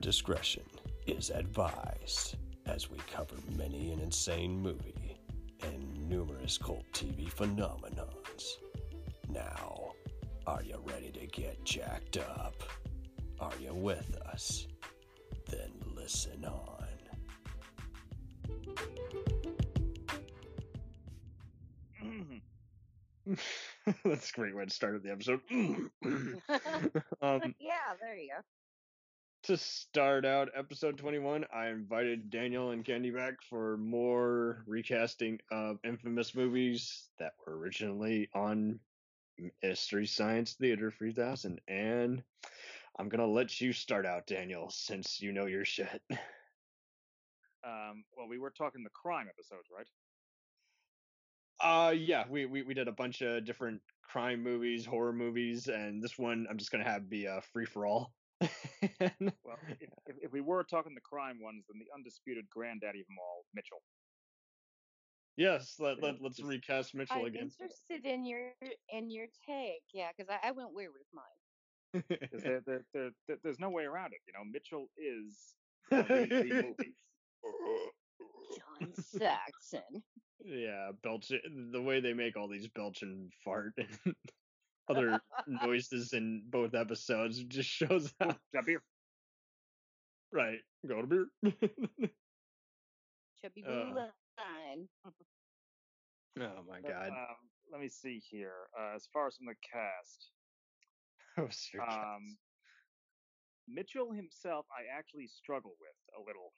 discretion is advised as we cover many an insane movie and numerous cult TV phenomenons. Now, are you ready to get jacked up? Are you with us? Then listen on. That's a great way to start the episode. um, yeah, there you go. To start out episode 21, I invited Daniel and Candy back for more recasting of infamous movies that were originally on Mystery Science Theater 3000. And I'm going to let you start out, Daniel, since you know your shit. Um, well, we were talking the crime episodes, right? Uh, yeah, we, we, we did a bunch of different crime movies, horror movies, and this one I'm just going to have be a free for all. Well, if, if, if we were talking the crime ones, then the undisputed granddaddy of them all, Mitchell. yes, let, let, let's just- recast Mitchell I'm again. interested in your in your take. Yeah, because I, I went weird with mine. 'Cause there, there, there, there, there's no way around it. You know, Mitchell is the, the movie. John Saxon. yeah, belch. The way they make all these belch and fart and other noises in both episodes just shows how That beer. right. Go to beer. Chubby Uh, line. oh my But, god. Um, let me see here. Uh, as far as from the cast, Oh, sir, um, Mitchell himself, I actually struggle with a little.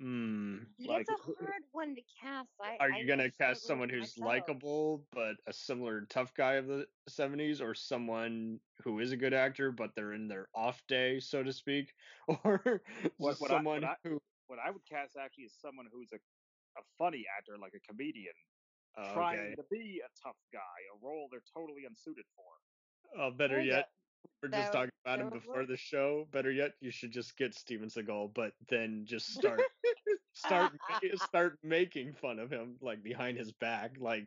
Hmm. like, It's a hard one to cast. I, Are I you gonna cast someone who's likable but a similar tough guy of the '70s, or someone who is a good actor but they're in their off day, so to speak, or What- what I- someone what I- who What I would cast actually is someone who's a, a funny actor, like a comedian, oh, trying okay. to be a tough guy, a role they're totally unsuited for. Oh, better yet, we're just talking about him before work. the show. Better yet, you should just get Steven Seagal, but then just start start start making fun of him like behind his back, like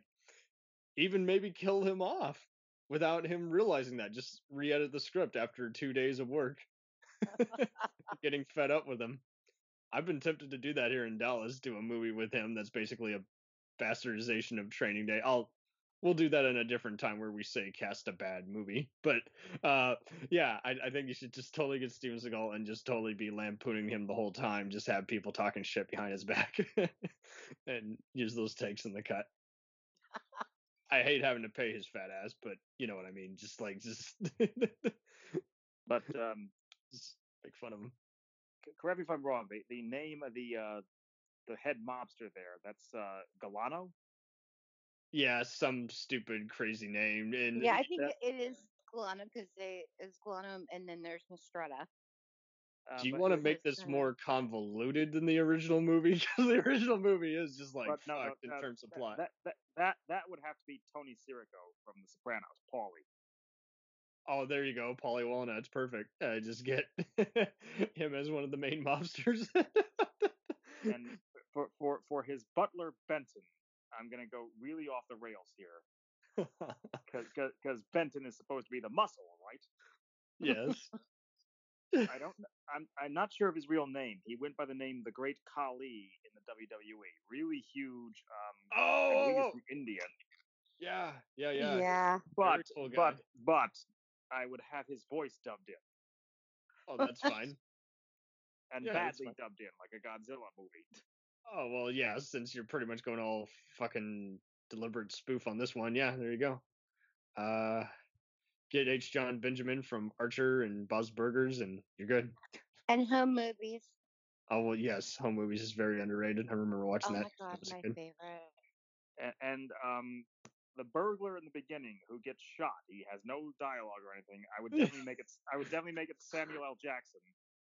even maybe kill him off without him realizing that. Just re-edit the script after two days of work, getting fed up with him. I've been tempted to do that here in Dallas, do a movie with him that's basically a bastardization of Training Day. I'll we'll do that in a different time where we say cast a bad movie. But uh yeah, I, I think you should just totally get Steven Seagal and just totally be lampooning him the whole time. Just have people talking shit behind his back and use those takes in the cut. I hate having to pay his fat ass, but you know what I mean. Just like just, But um, just make fun of him. correct me if I'm wrong. The, the name of the uh, the head mobster there, that's uh, Galano. Yeah, some stupid crazy name. And Yeah, I think that- it is Guano because they is Guano and then there's Mistretta. Uh, do you but want to make this kinda- more convoluted than the original movie? Because the original movie is just like but no, no, fucked in uh, terms of that- plot. That, that that that would have to be Tony Sirico from The Sopranos, Paulie. Oh, there you go, Paulie Walnut's perfect. Uh, just get him as one of the main mobsters. And for for for his butler Benton, I'm gonna go really off the rails here because Benton is supposed to be the muscle, right? yes. I don't. I'm. I'm not sure of his real name. He went by the name the Great Khali in the WWE. Really huge. Um, I believe he's Oh, from India. yeah, yeah, yeah. yeah. But cool but but I would have his voice dubbed in Oh, that's fine. and Yeah, that's badly dubbed in, like a Godzilla movie. Oh well, yeah. Since you're pretty much going all fucking deliberate spoof on this one, yeah. There you go. Uh, get H. John Benjamin from Archer and Bob's Burgers, and you're good. And home movies. Oh well, yes. Home movies is very underrated. I remember Oh watching my that. god, It was my good. favorite. And, and um, the burglar in the beginning who gets shot. He has no dialogue or anything. I would definitely make it. I would definitely make it Samuel L. Jackson.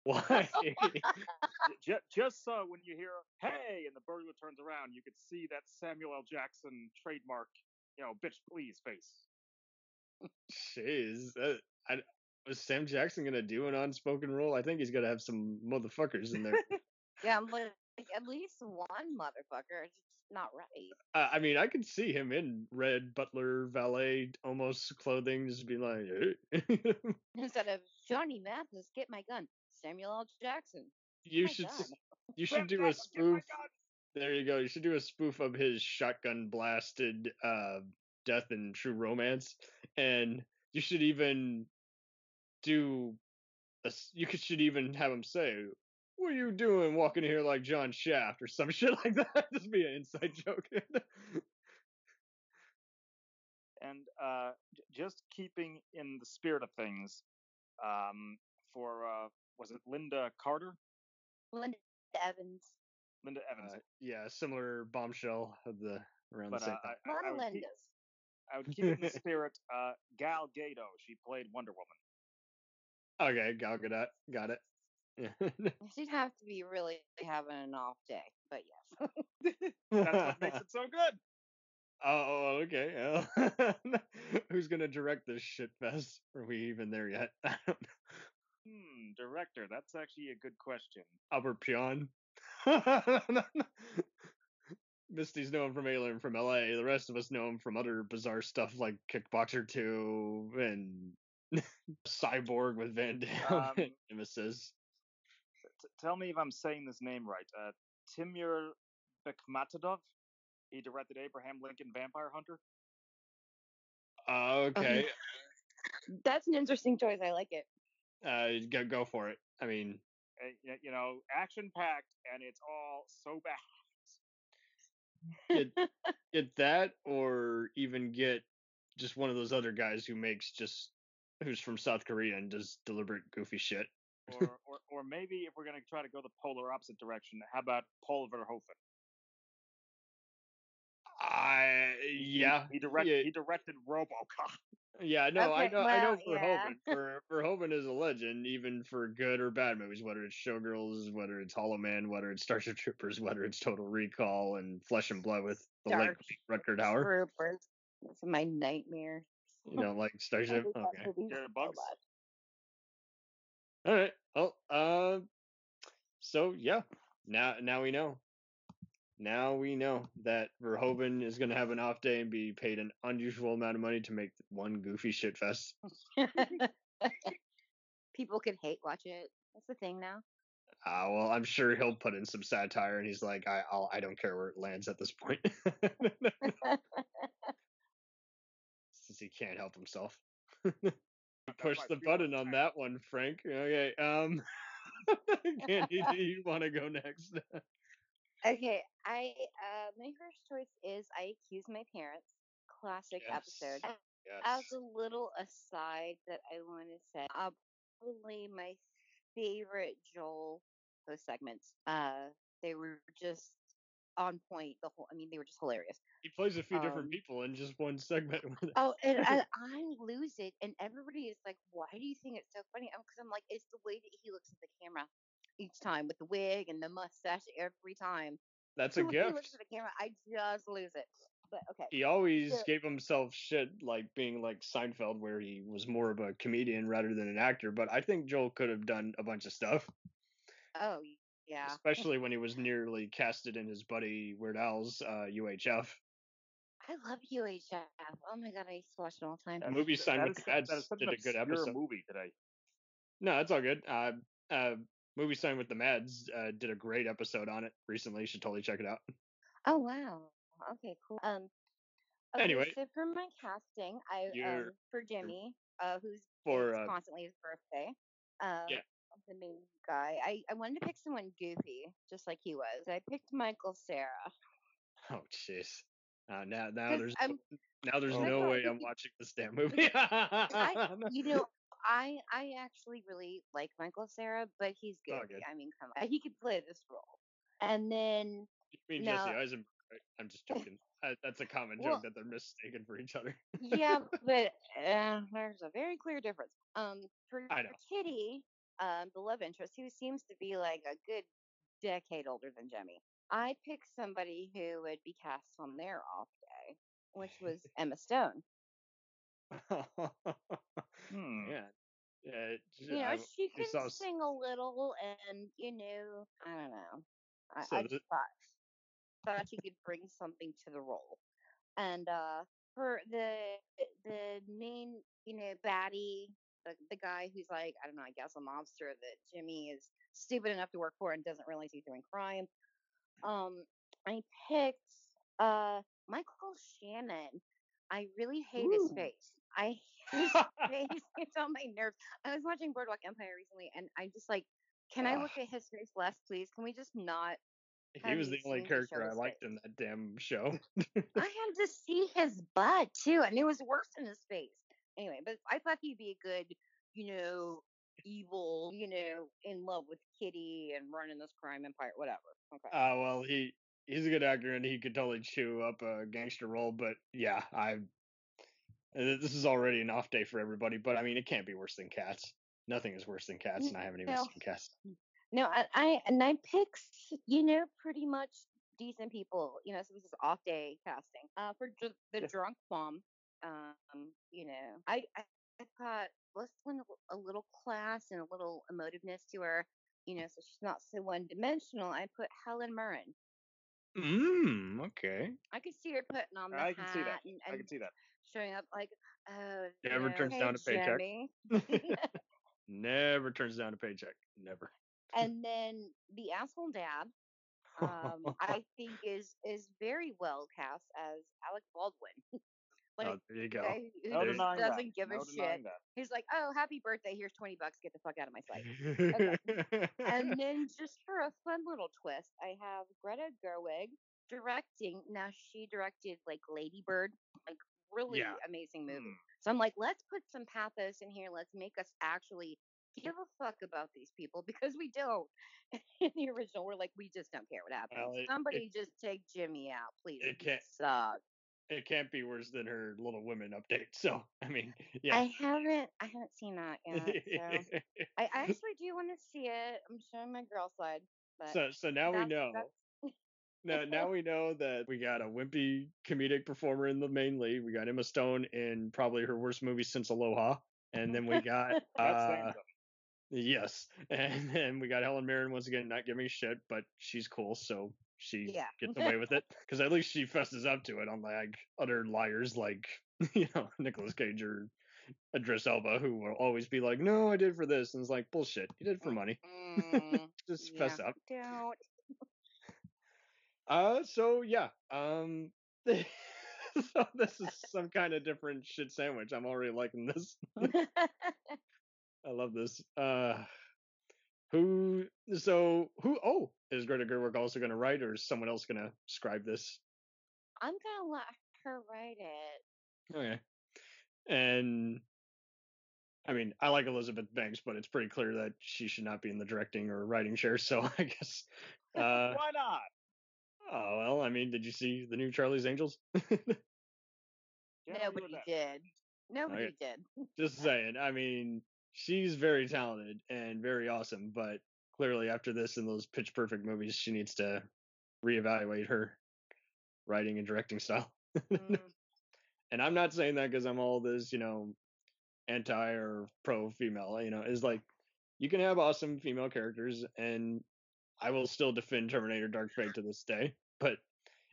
Why? J- just so when you hear "Hey" and the burglar turns around, you could see that Samuel L. Jackson trademark, you know, bitch please face. Jeez, that, I, was Sam Jackson gonna do an unspoken rule? I think he's gonna have some motherfuckers in there. Yeah, I'm like, like, at least one motherfucker. It's not right. uh, I mean, I could see him in red butler valet almost clothing, just be like, "Hey." Instead of Johnny Mathis, get my gun. Samuel L. Jackson. You my should God. you should do a look at my spoof. gun! There you go. You should do a spoof of his shotgun blasted uh, death in True Romance, and you should even do. A, s- you could, should even have him say, "What are you doing, walking here like John Shaft or some shit like that?" Just be an inside joke. And uh, j- just keeping in the spirit of things, um, for uh, was it Lynda Carter? Linda Evans. Linda Evans. uh, yeah, similar bombshell of the around but the same uh, time. A lot I, I, of would keep, I would keep it in the spirit. Uh, Gal Gadot, she played Wonder Woman. Okay, Gal Gadot, got it. She'd have to be really having an off day, but yes. That's what makes it so good. Oh, okay. well, Who's gonna direct this shit fest? Are we even there yet? Hmm, director, that's actually a good question. Albert Pyun. Misty's known from Alien from LA. The rest of us know him from other bizarre stuff like Kickboxer 2 and Cyborg with Van Damme Um, and Nemesis. T- tell me if I'm saying this name right. Uh, Timur Bekmatadov. He directed Abraham Lincoln Vampire Hunter. Uh, okay. That's an interesting choice. I like it. Uh, go, go for it. I mean, Uh, you know, action packed, and it's all so bad. get get that or even get just one of those other guys who makes just who's from South Korea and does deliberate goofy shit. Or, or, or maybe if we're gonna try to go the polar opposite direction, how about Paul Verhoeven? I yeah. He direct yeah. he directed RoboCop. Yeah, no, I Okay, know I know For yeah. Verhoeven. For Verhoeven is a legend, even for good or bad movies, whether it's Showgirls, whether it's Hollow Man, whether it's Starship Troopers, whether it's Total Recall and Flesh and Blood with the late Starship Rutger Hauer. Troopers. That's my nightmare. You don't like Starship? Okay. movie Jared so Bugs? All right. Well, uh, so yeah, now now we know. Now we know that Verhoeven is going to have an off day and be paid an unusual amount of money to make one goofy shit fest. People could hate watch it. That's the thing now. Uh, well, I'm sure he'll put in some satire, and he's like, I I'll, I don't care where it lands at this point, since he can't help himself. Push the button on that one, Frank. Okay. Um, Candy, do you want to go next? Okay, I uh my first choice is I accuse my parents. Classic episode. Yes. As a little aside that I want to say, uh, probably my favorite Joel post segments. Uh, they were just on point. The whole, I mean, they were just hilarious. He plays a few different um, people in just one segment. Oh, and I, I lose it, and everybody is like, "Why do you think it's so funny?" Because I'm like, it's the way that he looks at the camera each time with the wig and the mustache every time. That's The a way He gift. looks at the camera, I just lose it. But okay, He always So- gave himself shit like being like Seinfeld, where he was more of a comedian rather than an actor. But I think Joel could have done a bunch of stuff, oh yeah, especially when he was nearly casted in his buddy Weird Al's uh, UHF. I love UHF. Oh my god, I used to watch it all the time. A movie That- signed that with is the su- Mads that is such did a good episode. movie today. No, that's all good. Uh, uh, Movie Sign with the Mads uh, did a great episode on it recently. You should totally check it out. Oh wow. Okay, cool. Um. Okay, Anyway. so for my casting, I um for Jimmy, uh, who's For, uh, constantly his birthday. Uh, Yeah. The main guy. I I wanted to pick someone goofy, just like he was. I picked Michael Cera. Oh, jeez. Uh, now, now there's I'm, now there's no way I'm watching this damn movie. you know, I I actually really like Michael Cera, but he's Oh, good. I mean, come on, he could play this role. And then You mean No. Jesse Eisenberg? I'm just joking. That's a common Well- joke that they're mistaken for each other. yeah, but uh, there's a very clear difference. Um, for, for Kitty, um, the love interest, who seems to be like a good decade older than Jemmy, I picked somebody who would be cast on their off day, which was Emma Stone. Hmm. yeah. Yeah. You know, I- she can sing a little, and you know, I don't know. I, So I the- thought thought she could bring something to the role, and uh, for the the main, you know, baddie the the guy who's like I don't know, I guess a mobster that Jimmy is stupid enough to work for and doesn't realize he's doing crime. Um, I picked uh Michael Shannon. I really hate his face. I hate his face. It's on my nerves. I was watching Boardwalk Empire recently, and I just like, can I look at his face less, please? Can we just not? He was the only character I liked face? in that damn show. I had to see his butt too, and it was worse than his face. Anyway, but I thought he'd be a good, you know, evil, you know, in love with Kitty and running this crime empire, whatever. Okay. Uh, well, he he's a good actor and he could totally chew up a gangster role. But yeah, I this is already an off day for everybody. But I mean, it can't be worse than Cats. Nothing is worse than Cats, and I haven't even No. seen Cats. No, I, I and I picked, you know, pretty much decent people. You know, so this is off day casting. Uh, for dr- the Yes. drunk mom, um, you know, I I, I thought let's win a, little class and a little emotiveness to her. You know, so she's not so one dimensional. I put Helen Mirren. Mmm. Okay. I could see her putting on the I can see that. hat and, I can see that. Showing up like, oh, Never turns hey, down a paycheck. Never turns down a paycheck. Never. and then the asshole dad. um, I think is is very well cast as Alec Baldwin. like oh, there you go. guy who No just doesn't that. give no a shit. that. He's like, "Oh, happy birthday! Here's twenty bucks. Get the fuck out of my sight." and then just for a fun little twist, I have Greta Gerwig directing. Now she directed like Lady Bird, like really Yeah. amazing movie. Hmm. So I'm like, let's put some pathos in here. Let's make us actually give a fuck about these people because we don't. In the original, we're like, we just don't care what happens. Well, it- Somebody just take Jimmy out, please. it can't- sucks. it can't be worse than her Little Women update. So I mean, yeah. I haven't, I haven't seen that yet. So I actually do want to see it. I'm showing my girl side, but so so now we know. that's- Now, now we know that we got a wimpy comedic performer in the main lead. We got Emma Stone in probably her worst movie since Aloha, and then we got uh, yes, and then we got Helen Mirren once again not giving a shit, but she's cool, so she Yeah. gets away with it because at least she fesses up to it, unlike other liars like you know Nicolas Cage or Idris Elba, who will always be like, "No, I did for this," and it's like bullshit. You did it for money. Mm, Just yeah. fess up. Don't. Uh, so yeah, um, so this is some kind of different shit sandwich. I'm already liking this. I love this. Uh, who? So who? Oh, is Greta Gerwig also going to write, or is someone else going to scribe this? I'm gonna let her write it. Okay. And I mean, I like Elizabeth Banks, but it's pretty clear that she should not be in the directing or writing chair. So I guess. Uh, Why not? Oh well, I mean, did you see the new Charlie's Angels? Can't argue with Nobody that. did. Nobody did. Just saying. I mean, she's very talented and very awesome, but clearly after this and those pitch perfect movies, she needs to reevaluate her writing and directing style. Mm, and I'm not saying that because I'm all this, you know, anti or pro female. You know, is like you can have awesome female characters, and I will still defend Terminator Dark Fate to this day. But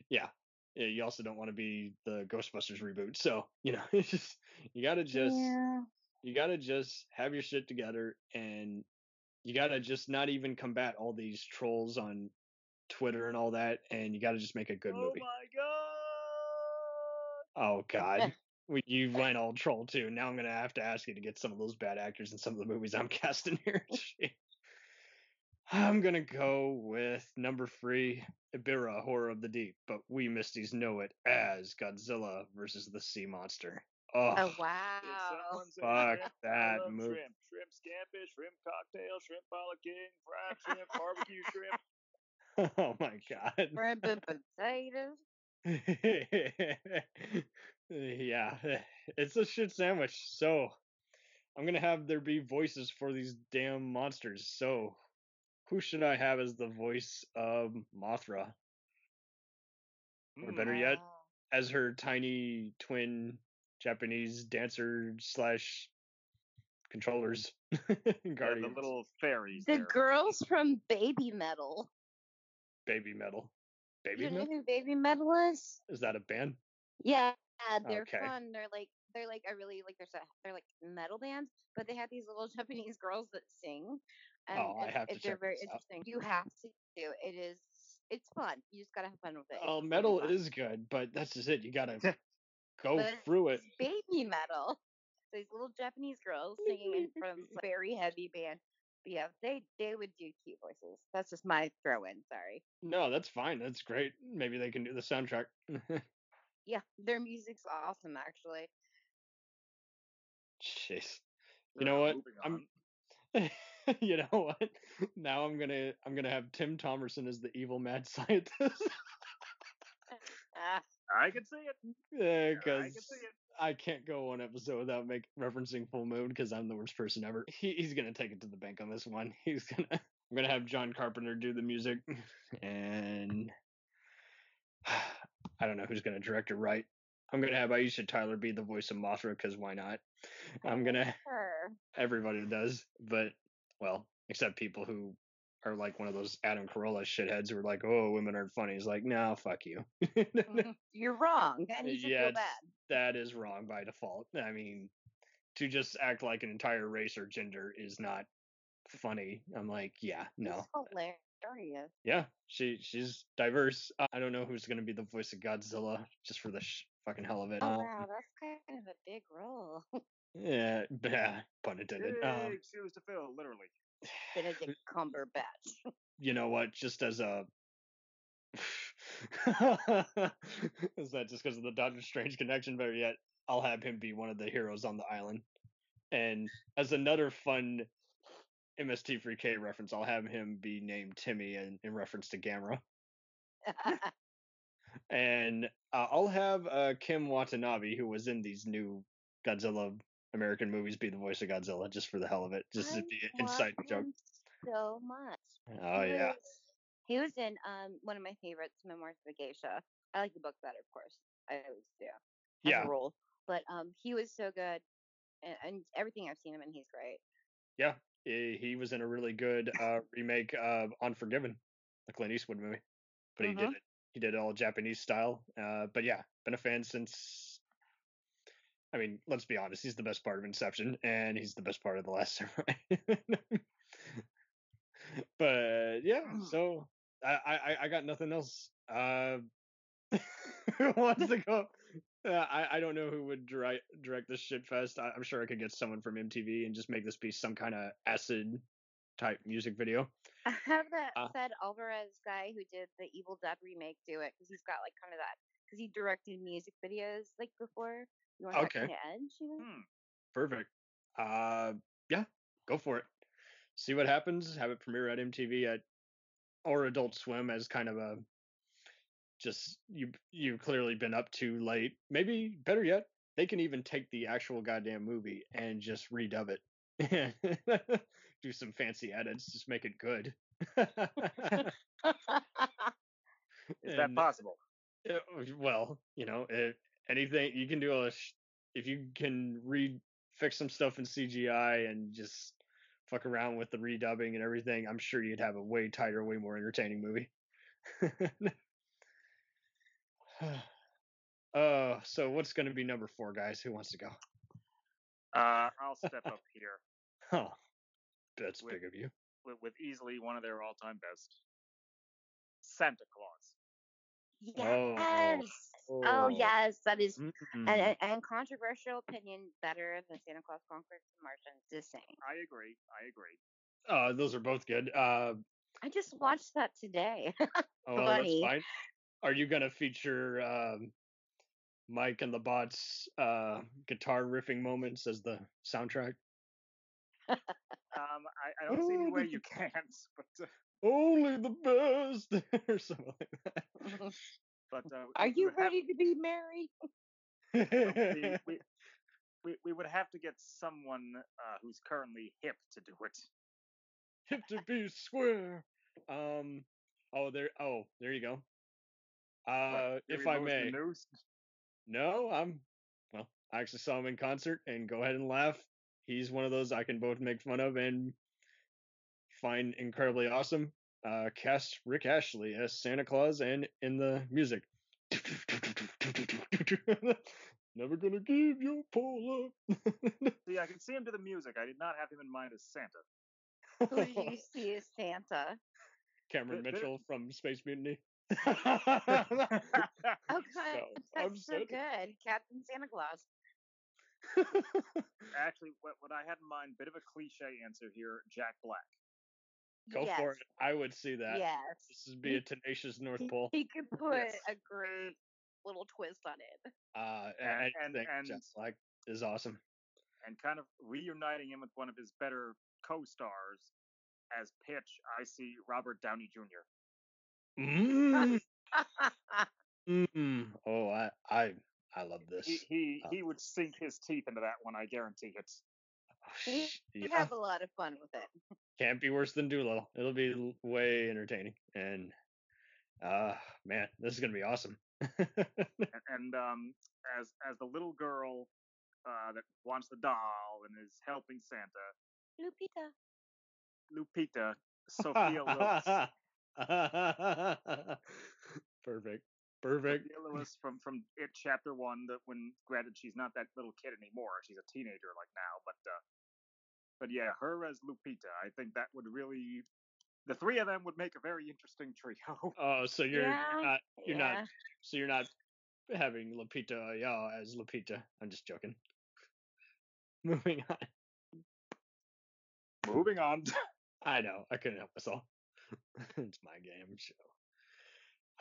yeah, yeah, you also don't want to be the Ghostbusters reboot. So you know, it's just you gotta just yeah. you gotta just have your shit together, and you gotta just not even combat all these trolls on Twitter and all that, and you gotta just make a good oh movie. Oh my god! Oh God, you went all troll too. Now I'm gonna have to ask you to get some of those bad actors in some of the movies I'm casting here. Shit. I'm gonna go with number three, Ebirah, Horror of the Deep, but we Misties know it as Godzilla versus the Sea Monster. Oh, Oh wow. fuck that movie. Shrimp, shrimp scampi, shrimp cocktail, shrimp a king, fried shrimp, barbecue shrimp. oh my God. Shrimp and potatoes. yeah, it's a shit sandwich. So I'm gonna have there be voices for these damn monsters. So who should I have as the voice of Mothra? Or better yet, mm, as her tiny twin Japanese dancer slash controllers Yeah, the little fairies. The there. girls from Baby Metal. Baby metal. Baby you know metal? who Baby Metal is? Is that a band? Yeah, they're Okay. fun. They're like they're like a really like there's a they're like metal bands, but they have these little Japanese girls that sing. Oh, and Oh, I have to they're check very this out. interesting. You have to do it. Is it's fun. You just gotta have fun with it. Oh, It's metal is good, but that's just it. You gotta go But through it. baby metal. These little Japanese girls singing in front of this very heavy band. But yeah, they they would do cute voices. That's just my throw in. Sorry. No, that's fine. That's great. Maybe they can do the soundtrack. Yeah, their music's awesome actually. Jeez. You know what? I'm-. you know what? Now I'm gonna I'm gonna have Tim Thomerson as the evil mad scientist. I can see it. Yeah, I because can see it. I can't go one episode without make referencing Full Moon because I'm the worst person ever. He, he's gonna take it to the bank on this one. He's gonna I'm gonna have John Carpenter do the music, and I don't know who's gonna direct or write. I'm gonna have Aisha Tyler be the voice of Mothra because why not? I'm gonna sure. everybody does, but well, except people who are like one of those Adam Carolla shitheads who are like, "Oh, women aren't funny." He's like, "No, fuck you." Mhm. You're wrong, and you should Yeah, that is wrong by default. I mean, to just act like an entire race or gender is not funny. I'm like, yeah, no, It's hilarious. yeah, she she's diverse. Uh, I don't know who's gonna be the voice of Godzilla just for the sh- fucking hell of it. Oh Um, wow, that's kind of a big role. Yeah, yeah, pun intended. Um, Big shoes to fill, literally. Benedict Cumberbatch. you know what? Just as a is that just because of the Doctor Strange connection? Better yet, I'll have him be one of the heroes on the island. And as another fun MST3K reference, I'll have him be named Timmy in, in reference to Gamera. And uh, I'll have uh, Ken Watanabe, who was in these new Godzilla American movies, be the voice of Godzilla, just for the hell of it, just to be an inside joke. so much. Oh He yeah, was- He was in um one of my favorites, Memoirs of a Geisha. I like the book better, of course. I always do. Yeah. a role. But um he was so good and, and everything I've seen him in, he's great. Yeah, he, he was in a really good uh, remake of Unforgiven, the Clint Eastwood movie. But he did Mhm. it. He did it all Japanese style. Uh, but yeah, been a fan since. I mean, let's be honest. He's the best part of Inception, and he's the best part of The Last Samurai. but yeah, so I, I I got nothing else. Uh, who wants to go? Uh, I I don't know who would direct direct this shit fest. I, I'm sure I could get someone from MTV and just make this be some kind of acid type music video. I have that Uh. Fede Alvarez guy who did the Evil Dead remake do it because he's got like kind of that because he directed music videos like before. You want Okay. that kind of edge, you know? Hmm. Perfect. Uh, yeah, go for it. See what happens. Have it premiere at MTV at or Adult Swim as kind of a just you you've clearly been up too late. Maybe better yet, they can even take the actual goddamn movie and just redub it. Do some fancy edits, just make it good. Is that possible? Uh, well, you know, if anything you can do a sh- if you can re fix some stuff in CGI and just fuck around with the redubbing and everything, I'm sure you'd have a way tighter, way more entertaining movie. uh, so what's going to be number four, guys? Who wants to go? Uh, I'll step up here Oh, that's Wait. big of you. with, with easily one of their all-time best. Santa Claus. Oh. yes. Oh. Oh. yes, that is Mm. and, and, and controversial opinion better than Santa Claus Conquers the Martians. Just saying. I agree. I agree. Uh, those are both good. Uh, I just watched that today. Oh, well, that's Funny. fine. Are you gonna feature um, Mike and the Bots uh, guitar riffing moments as the soundtrack? Um, I, I don't see any way you can't, but uh, Only the best, or something like but uh, Are you would have- ready to be married? we, we, we, we would have to get someone uh, who's currently hip to do it. Hip to be square. Um. Oh, there. Oh, there you go. What, Uh, if I may. No, I'm. Well, I actually saw him in concert, and go ahead and laugh. He's one of those I can both make fun of and find incredibly awesome. Uh, cast Rick Astley as Santa Claus and in the music. Never gonna give you pull up. See, I can see him to the music. I did not have him in mind as Santa. Who do you see as Santa? Cameron Bit- bit- Mitchell from Space Mutiny. Oh, God, So, I'm that's so Santa. good. Captain Santa Claus. Actually, what, what I had in mind, bit of a cliche answer here, Jack Black. Go yes. for it. I would see that. Yes. This would be a tenacious North Pole. He could put Yes. a great little twist on it. Uh, And- and, and- and- Jack Black is awesome. and kind of reuniting him with one of his better co-stars as Pitch, I see Robert Downey Jr. Mm, mm. Oh, I, I, I love this. He he, Uh, he would sink his teeth into that one, I guarantee it. We we yeah, have a lot of fun with it. can't be worse than Dolittle. It'll be way entertaining. And, uh, man, this is gonna be awesome. And, and um, as as the little girl uh, that wants the doll and is helping Santa, Lupita. Lupita, Sophia Lillis. Perfect. Perfect. Sophia Lillis from from It Chapter One. That when granted she's not that little kid anymore, she's a teenager like now. But uh, but yeah, her as Lupita, I think that would really the three of them would make a very interesting trio. Oh, so you're, Yeah, not you're yeah. not so you're not having Lupita Ayala as Lupita. I'm just joking. Moving on. Moving on. I know I couldn't help myself. it's my game show.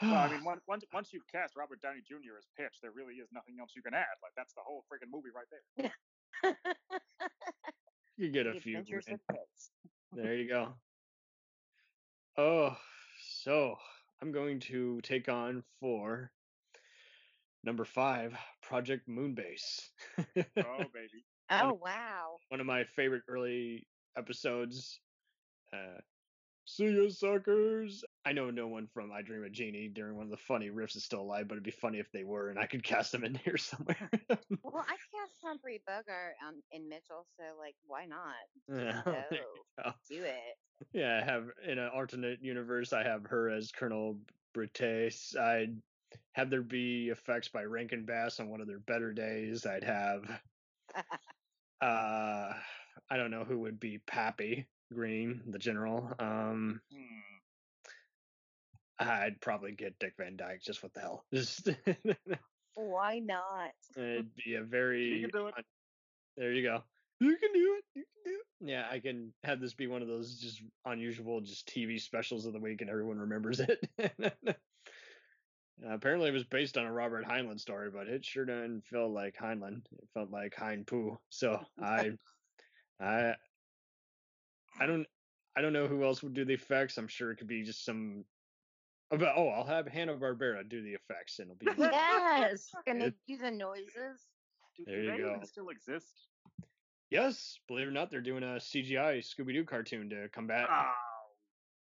well, I mean, once once once you've cast Robert Downey Jr. as Pitch, there really is nothing else you can add. Like that's the whole freaking movie right there. You get a The few. Adventures in. of Pitts. There you go. Oh, so I'm going to take on for number five, Project Moonbase. Oh baby. Oh wow. One of my favorite early episodes. Uh, See ya, suckers! I know no one from I Dream of Jeannie during one of the funny riffs is still alive, but it'd be funny if they were, and I could cast them in here somewhere. Well, I cast Humphrey Bogart um, in Mitchell, so like, why not? Yeah, you do it. Yeah, I have in an alternate universe, I have her as Colonel Brites. I'd have there be effects by Rankin Bass on one of their better days. I'd have uh I don't know who would be Pappy Green, the general. Um Hmm. I'd probably get Dick Van Dyke, just what the hell. Just why not? it'd be a very You can do it. There you go. You can do it. You can do it. Yeah, I can have this be one of those just unusual, just TV specials of the week, and everyone remembers it. Uh, apparently, it was based on a Robert Heinlein story, but it sure didn't feel like Heinlein. It felt like Hein Poo. So I, I, I don't, I don't know who else would do the effects. I'm sure it could be just some. About, oh, I'll have Hanna Barbera do the effects, and it'll be yes. Can they It- do the noises? Do, There do you go. still exist? Yes, believe it or not, they're doing a CGI Scooby Doo cartoon to combat. Oh,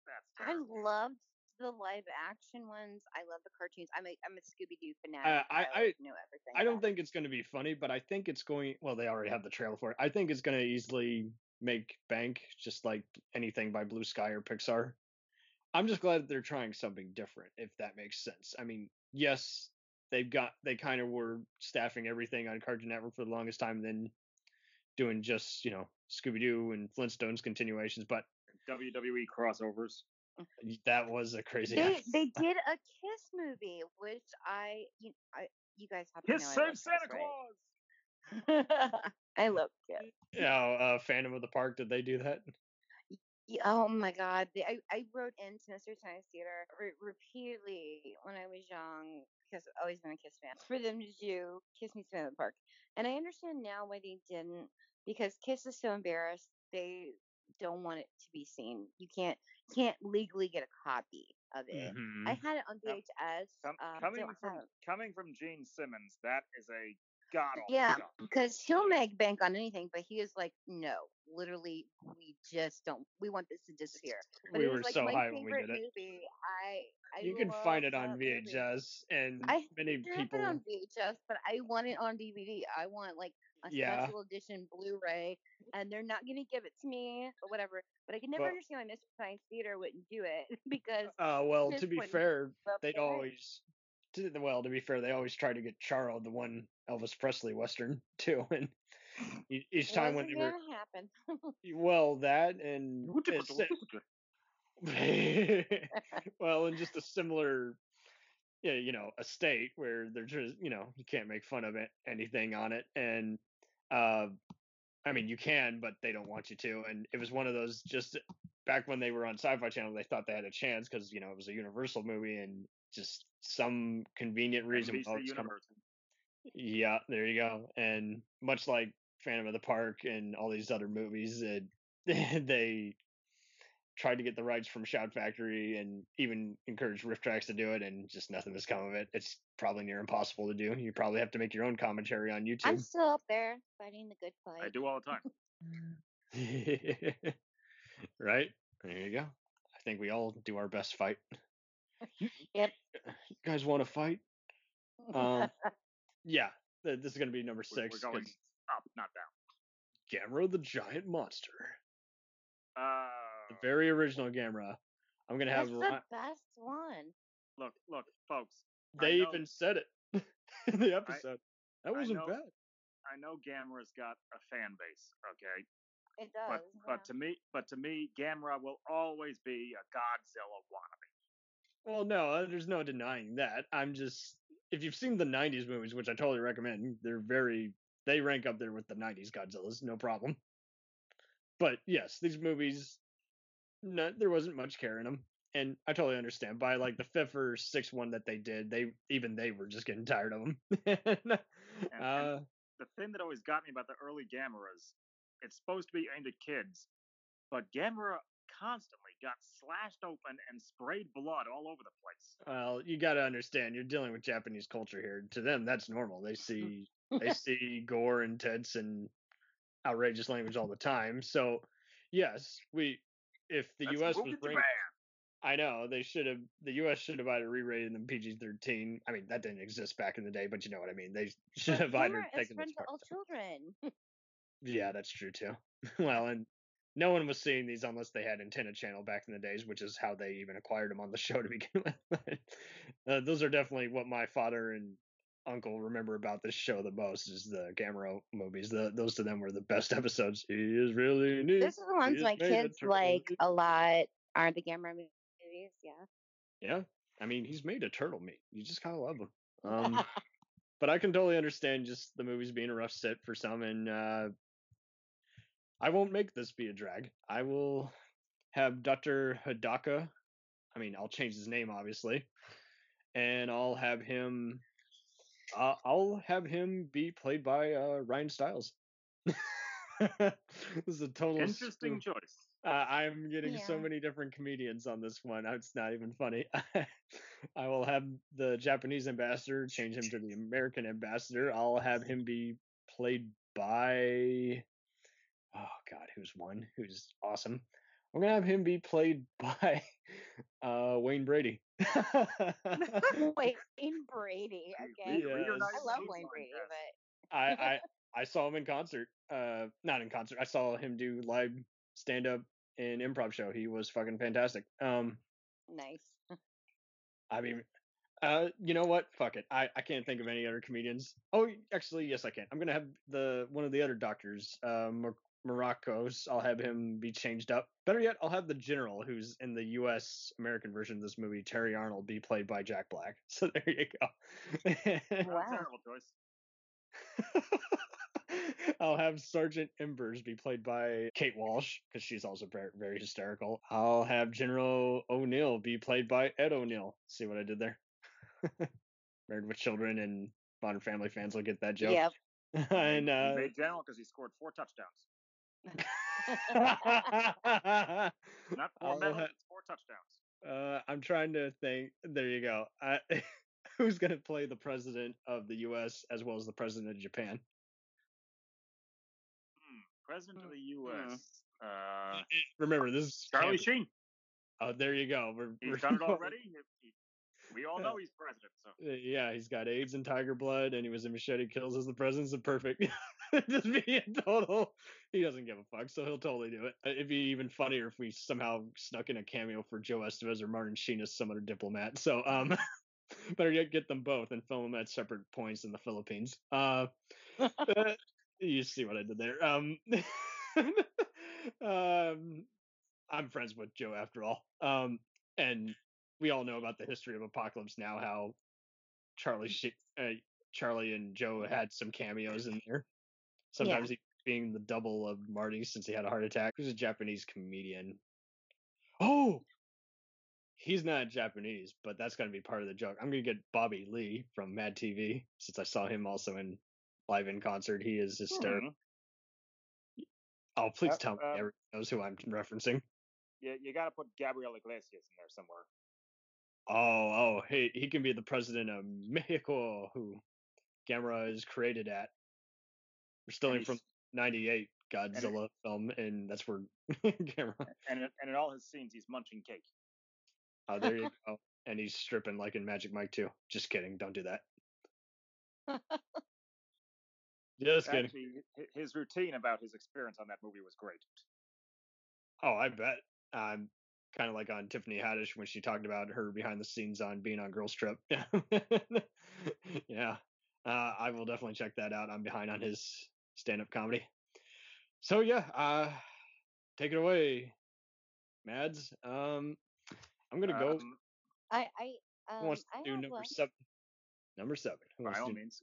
that's I terrible. loved the live action ones. I love the cartoons. I'm a I'm a Scooby Doo fanatic. Uh, I- like, I- know everything. I don't about think it's going to be funny, but I think it's going. Well, they already have the trailer for it. I think it's going to easily make bank, just like anything by Blue Sky or Pixar. I'm just glad that they're trying something different, if that makes sense. I mean, yes, they've got they kind of were staffing everything on Cartoon Network for the longest time, then doing just you know Scooby Doo and Flintstones continuations, but WWE crossovers. Mm. that was a crazy. They they did a Kiss movie, which I you I you guys have to His know I save love Santa Kiss, Claus. right? I love Kiss. Yeah, uh, Phantom of the Park. Did they do that? Oh my god, I I wrote into Mystery Science Theater re- repeatedly when I was young because I've always been a Kiss fan for them to do Kiss Me Smith in the Park, and I understand now why they didn't because Kiss is so embarrassed they don't want it to be seen. You can't can't legally get a copy of it. Mhm. I had it on Now, VHS. Com- um, coming don't from coming from Gene Simmons, that is a god Yeah, because he'll make bank on anything, but he is like, no, literally, we just don't. We want this to disappear. But we it was were like so high when we did it. movie. I, I you can find it on that movie. VHS, and I many people. it on VHS, but I want it on DVD. I want like a Yeah. special edition Blu-ray, and they're not gonna give it to me or whatever. But I can never Well- understand why Mystery Science Theater wouldn't do it because Uh, well, to be fair, they'd always. To, well, to be fair, they always try to get Charro, the one Elvis Presley western too, and each time when they were happen. well that and well, and just a similar, yeah, you know, a state where they're just, you know, you can't make fun of it, anything on it, and uh, I mean, you can, but they don't want you to, and it was one of those just back when they were on Sci-Fi Channel, they thought they had a chance because you know it was a Universal movie, and just some convenient reason. NBC oh, it's coming- Universal. Yeah, there you go. And much like Phantom of the Park and all these other movies, it, they tried to get the rights from Shout Factory and even encouraged RiffTrax to do it, and just nothing has come of it. It's probably near impossible to do. You probably have to make your own commentary on YouTube. I'm still up there fighting the good fight. I do all the time. right? There you go. I think we all do our best fight. Yep. you guys want to fight? Um, yeah, this is going to be number 6 We're going 'cause up, not down. Gamera the Giant Monster. Uh, the very original Gamera. I'm gonna have That's Ri- the best one. look, look, folks. They know- even said it in the episode. that wasn't know- bad. I know Gamera's got a fan base, okay, It does. but but to me, but to me, Gamera will always be a Godzilla wannabe. Well, no, uh, there's no denying that. I'm just if you've seen the '90s movies, which I totally recommend, they're very they rank up there with the '90s Godzillas, no problem. But yes, these movies, no, there wasn't much care in them, and I totally understand. By like the fifth or sixth one that they did, they even they were just getting tired of them. uh, The thing that always got me about the early Gameras, it's supposed to be aimed at kids, but Gamera constantly got slashed open and sprayed blood all over the place. Well, you got to understand, you're dealing with Japanese culture here. To them, that's normal. They see they see gore and tits and outrageous language all the time. So, yes, we if the Let's was to ranked, Japan. I know they should have. The U.S. should have either re-rated them PG-13. I mean, that didn't exist back in the day, but you know what I mean. They should But have either humor is taken friend this to part. all children. Yeah, that's true too. well, and no one was seeing these unless they had Antenna Channel back in the days, which is how they even acquired them on the show to begin with. Uh, those are definitely what my father and uncle remember about this show the most is the Gamera movies. The, those to them were the best episodes. He is really neat. This is the ones my is made of kids turtle like a lot. Are the Gamera movies? Yeah. Yeah, I mean he's made a turtle meat. You just kind of love him. Um, but I can totally understand just the movies being a rough sit for some, and uh, I won't make this be a drag. I will have Dr. Hidaka. I mean, I'll change his name obviously, and I'll have him. Uh, I'll have him be played by uh, Ryan Stiles. this is a total Interesting spoof. choice. Uh, I'm getting so many different comedians on this one. It's not even funny. I will have the Japanese ambassador change him to the American ambassador. I'll have him be played by. Oh God, who's one? Who's awesome? I'm gonna have him be played by uh, Wayne Brady. Wayne Brady. Okay. Re- reunited Yes. I love Wayne Brady, but I, I I saw him in concert. Uh, not in concert. I saw him do live stand up and improv show. He was fucking fantastic. Um, nice. I mean, uh, you know what? Fuck it. I, I can't think of any other comedians. Oh, actually, yes, I can. I'm gonna have the one of the other doctors, uh, Mar- Morocco's. I'll have him be changed up. Better yet, I'll have the general who's in the U.S. American version of this movie, Terry Arnold, be played by Jack Black. So there you go. Wow. terrible choice. I'll have Sergeant Embers be played by Kate Walsh because she's also very, very hysterical. I'll have General O'Neill be played by Ed O'Neill. See what I did there? Married with Children and Modern Family fans will get that joke. Yep. and he uh, made general because he scored four touchdowns. Not four I'll, medals, it's four touchdowns. Uh, I'm trying to think. There you go. I, who's going to play the president of the U.S. as well as the president of Japan? Hmm. President of the Hmm. U.S. Uh, Remember, this is Charlie Sheen. Oh, there you go. We're, He's we're done it already. He- he- we all know he's president. So Uh, Yeah, he's got AIDS and tiger blood, and he was in Machete Kills as the president. So perfect. Just be a total. He doesn't give a fuck, so he'll totally do it. It'd be even funnier if we somehow snuck in a cameo for Joe Estevez or Martin Sheen as some other diplomat. So, um, Better yet, get them both and film them at separate points in the Philippines. Uh, uh, you see what I did there. Um, um, I'm friends with Joe after all. Um, and we all know about the history of Apocalypse Now. How Charlie, uh, Charlie and Joe had some cameos in there. Sometimes he being the double of Marty since he had a heart attack. He's a Japanese comedian. Oh, he's not Japanese, but that's going to be part of the joke. I'm going to get Bobby Lee from Mad TV since I saw him also in live in concert. He is hysterical. Mhm. Oh, please Uh, tell me uh, everyone knows who I'm referencing. You, you got to put Gabriel Iglesias in there somewhere. Oh, oh, he he can be the president of Mexico, who Gamera is created at. We're stealing from '98 Godzilla film, and that's where Gamera. And in, and in all his scenes, he's munching cake. Oh, there you go. And he's stripping like in Magic Mike too. Just kidding. Don't do that. Just kidding. Actually, his routine about his experience on that movie was great. Oh, I bet. Um, kind of like on Tiffany Haddish when she talked about her behind the scenes on being on Girls Trip. yeah. Uh, I will definitely check that out. I'm behind on his stand up comedy. So yeah, uh, take it away, Mads. Um, I'm gonna go. Um, I I um Who wants to I do have number one. seven? Number seven. Who by all do- means.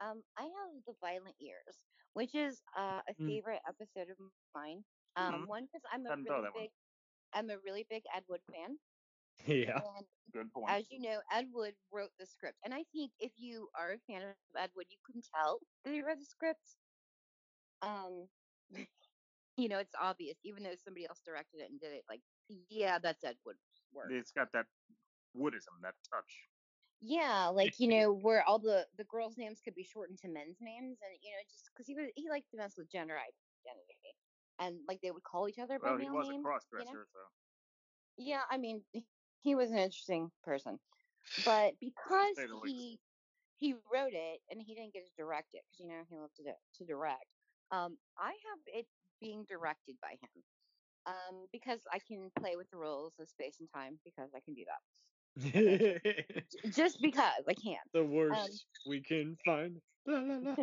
Um, I have the Violent Years, which is uh, a Mm. favorite episode of mine. Um, Mhm. one because I'm a Hadn't really that one. I'm a really big Ed Wood fan, Yeah. and Good point. as you know, Ed Wood wrote the script, and I think if you are a fan of Ed Wood, you can tell that he read the script. Um, you know, it's obvious, even though somebody else directed it and did it. Like, yeah, that's Ed Wood's work. it's got that woodism, that touch. Yeah, like you know, where all the the girls' names could be shortened to men's names, and you know, just because he was he liked to mess with gender identity, and like they would call each other by Well, he male was a names. cross dresser, so. Yeah, I mean, he was an interesting person, but because say the least. he he wrote it and he didn't get to direct it because you know he loved to to direct. Um, I have it being directed by him. Um, because I can play with the rules of space and time because I can do that. Just because I can. the worst we can find. La, la, la.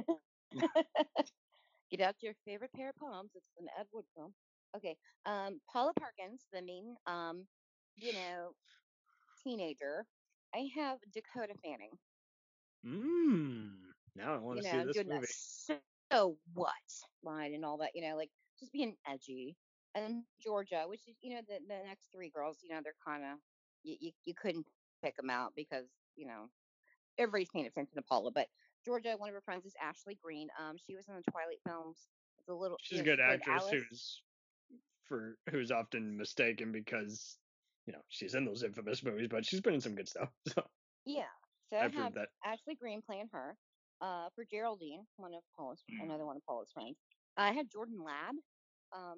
Get out your favorite pair of palms. It's an Ed Wood film. Okay. Um, Paula Parkins, the main, um, you know, teenager. I have Dakota Fanning. Mmm. Now I want you to know, see this movie. that so, so what line and all that. You know, like just being edgy. And Georgia, which is you know the the next three girls. You know, they're kind of you, you you couldn't pick them out because you know everybody's paying attention to Paula, but. Georgia, one of her friends is Ashley Greene. Um, she was in the Twilight films. It's a little. She's you a good actress Alice. who's for who's often mistaken because you know she's in those infamous movies, but she's been in some good stuff. So Yeah. So I I've that. Ashley Greene playing her. Uh, for Geraldine, one of Paula's, Mm. another one of Paula's friends. I had Jordan Ladd. Um,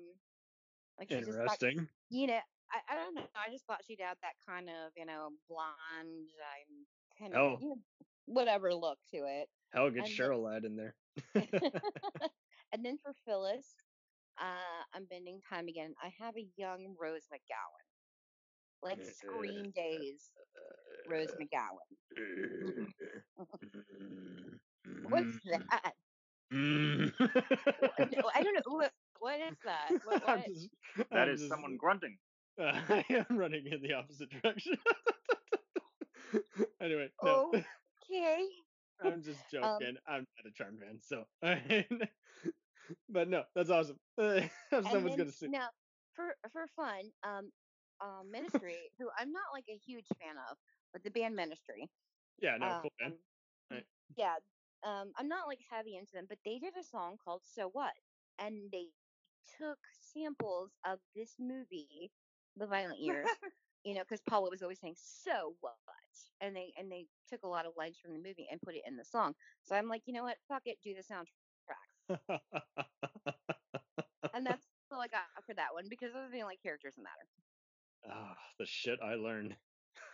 like just got, Interesting. you know, I, I don't know. I just thought she'd have that kind of, you know, blonde, I'm kind of, Oh. you know, whatever look to it. Hell, get and Cheryl Ladd in there. and then for Phyllis, uh, I'm bending time again. I have a young Rose McGowan, like Scream Days Rose McGowan. What's that? No, I don't know. What, what is that? What, what? just- That I'm is just- someone grunting. Uh, I am running in the opposite direction. anyway, no, Okay. I'm just Um, joking. I'm not a Charm fan, so. but no, that's awesome. someone's then, gonna see, now for for fun, um, um, Ministry, who I'm not like a huge fan of, but the band Ministry. yeah, no, cool man. um, Right. Yeah. Um, I'm not like heavy into them, but they did a song called "So What," and they took samples of this movie, The Violent Years. You know, because Paula was always saying "So what," and they and they took a lot of lines from the movie and put it in the song. So I'm like, you know what? Fuck it, do the soundtrack, and that's all I got for that one because other than like characters that matter. Ah, the shit I learned.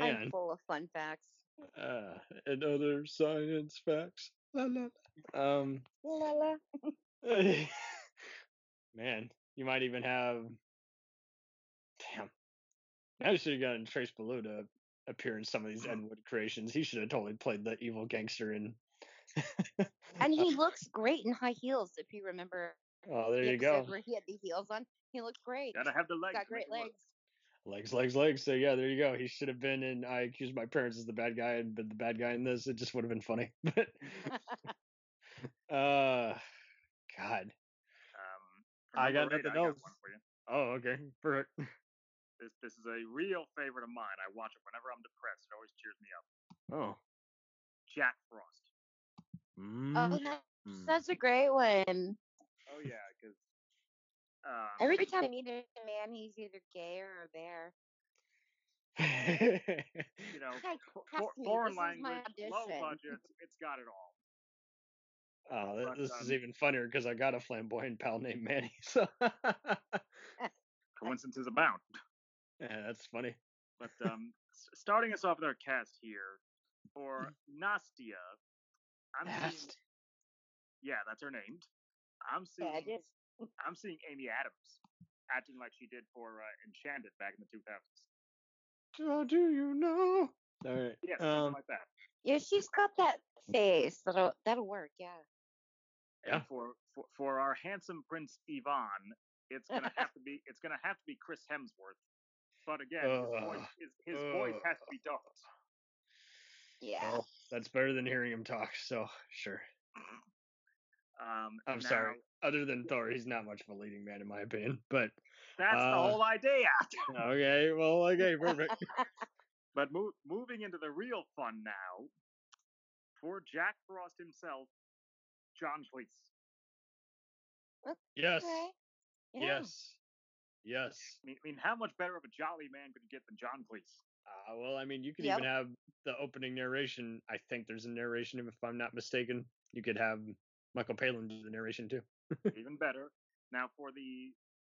I'm full of fun facts. uh, and other science facts. La, la, la. Um, La la. man, you might even have. Damn. I should have gotten Trace Beaulieu to appear in some of these Ed Wood creations. He should have totally played the evil gangster in. And he looks great in high heels. If you remember, oh, there the you go. where he had the heels on, he looked great. Gotta have the legs. Got great legs. Legs, legs, legs. So yeah, there you go. He should have been in. I accused my parents as the bad guy and been the bad guy in this. It just would have been funny. But uh, God. Um, I got number eight, nothing I else. Got one for you. Oh, okay. Perfect. This this is a real favorite of mine. I watch it whenever I'm depressed. It always cheers me up. Oh. Jack Frost. Oh, Mm. that, that's a great one. Oh yeah, because um, Every time I meet a man, he's either gay or a bear. you know, Hey, fo- cast fo- me. foreign This is my language, low audition. budget, it's got it all. oh, But, this is um, even funnier because I got a flamboyant pal named Manny. So Coincidences abound. Yeah, that's funny. But um, starting us off with our cast here for Nastia, I'm seeing, yeah, that's her name. I'm seeing Yeah. I'm seeing Amy Adams acting like she did for uh, Enchanted back in the 2000s. Oh, do you know? All right. Yeah, something Um, like that. Yeah, she's got that face. That'll that'll work. Yeah. Yeah. And for, for for our handsome Prince Ivan, it's gonna have to be it's gonna have to be Chris Hemsworth. But again, his voice Ugh. his, his voice has to be dubbed. Yeah. well, that's better than hearing him talk. So sure. Um, I'm now, sorry. Other than Thor, he's not much of a leading man in my opinion. But That's Uh, the whole idea. okay, well, okay, perfect. But mo- moving into the real fun now, for Jack Frost himself, John Cleese. yes, Okay. Yeah. yes, yes. I mean, I mean, how much better of a jolly man could you get than John Cleese? Uh, well, I mean, you could Yep. even have the opening narration. I think there's a narration, if I'm not mistaken. You could have Michael Palin do the narration too. Even better. Now for the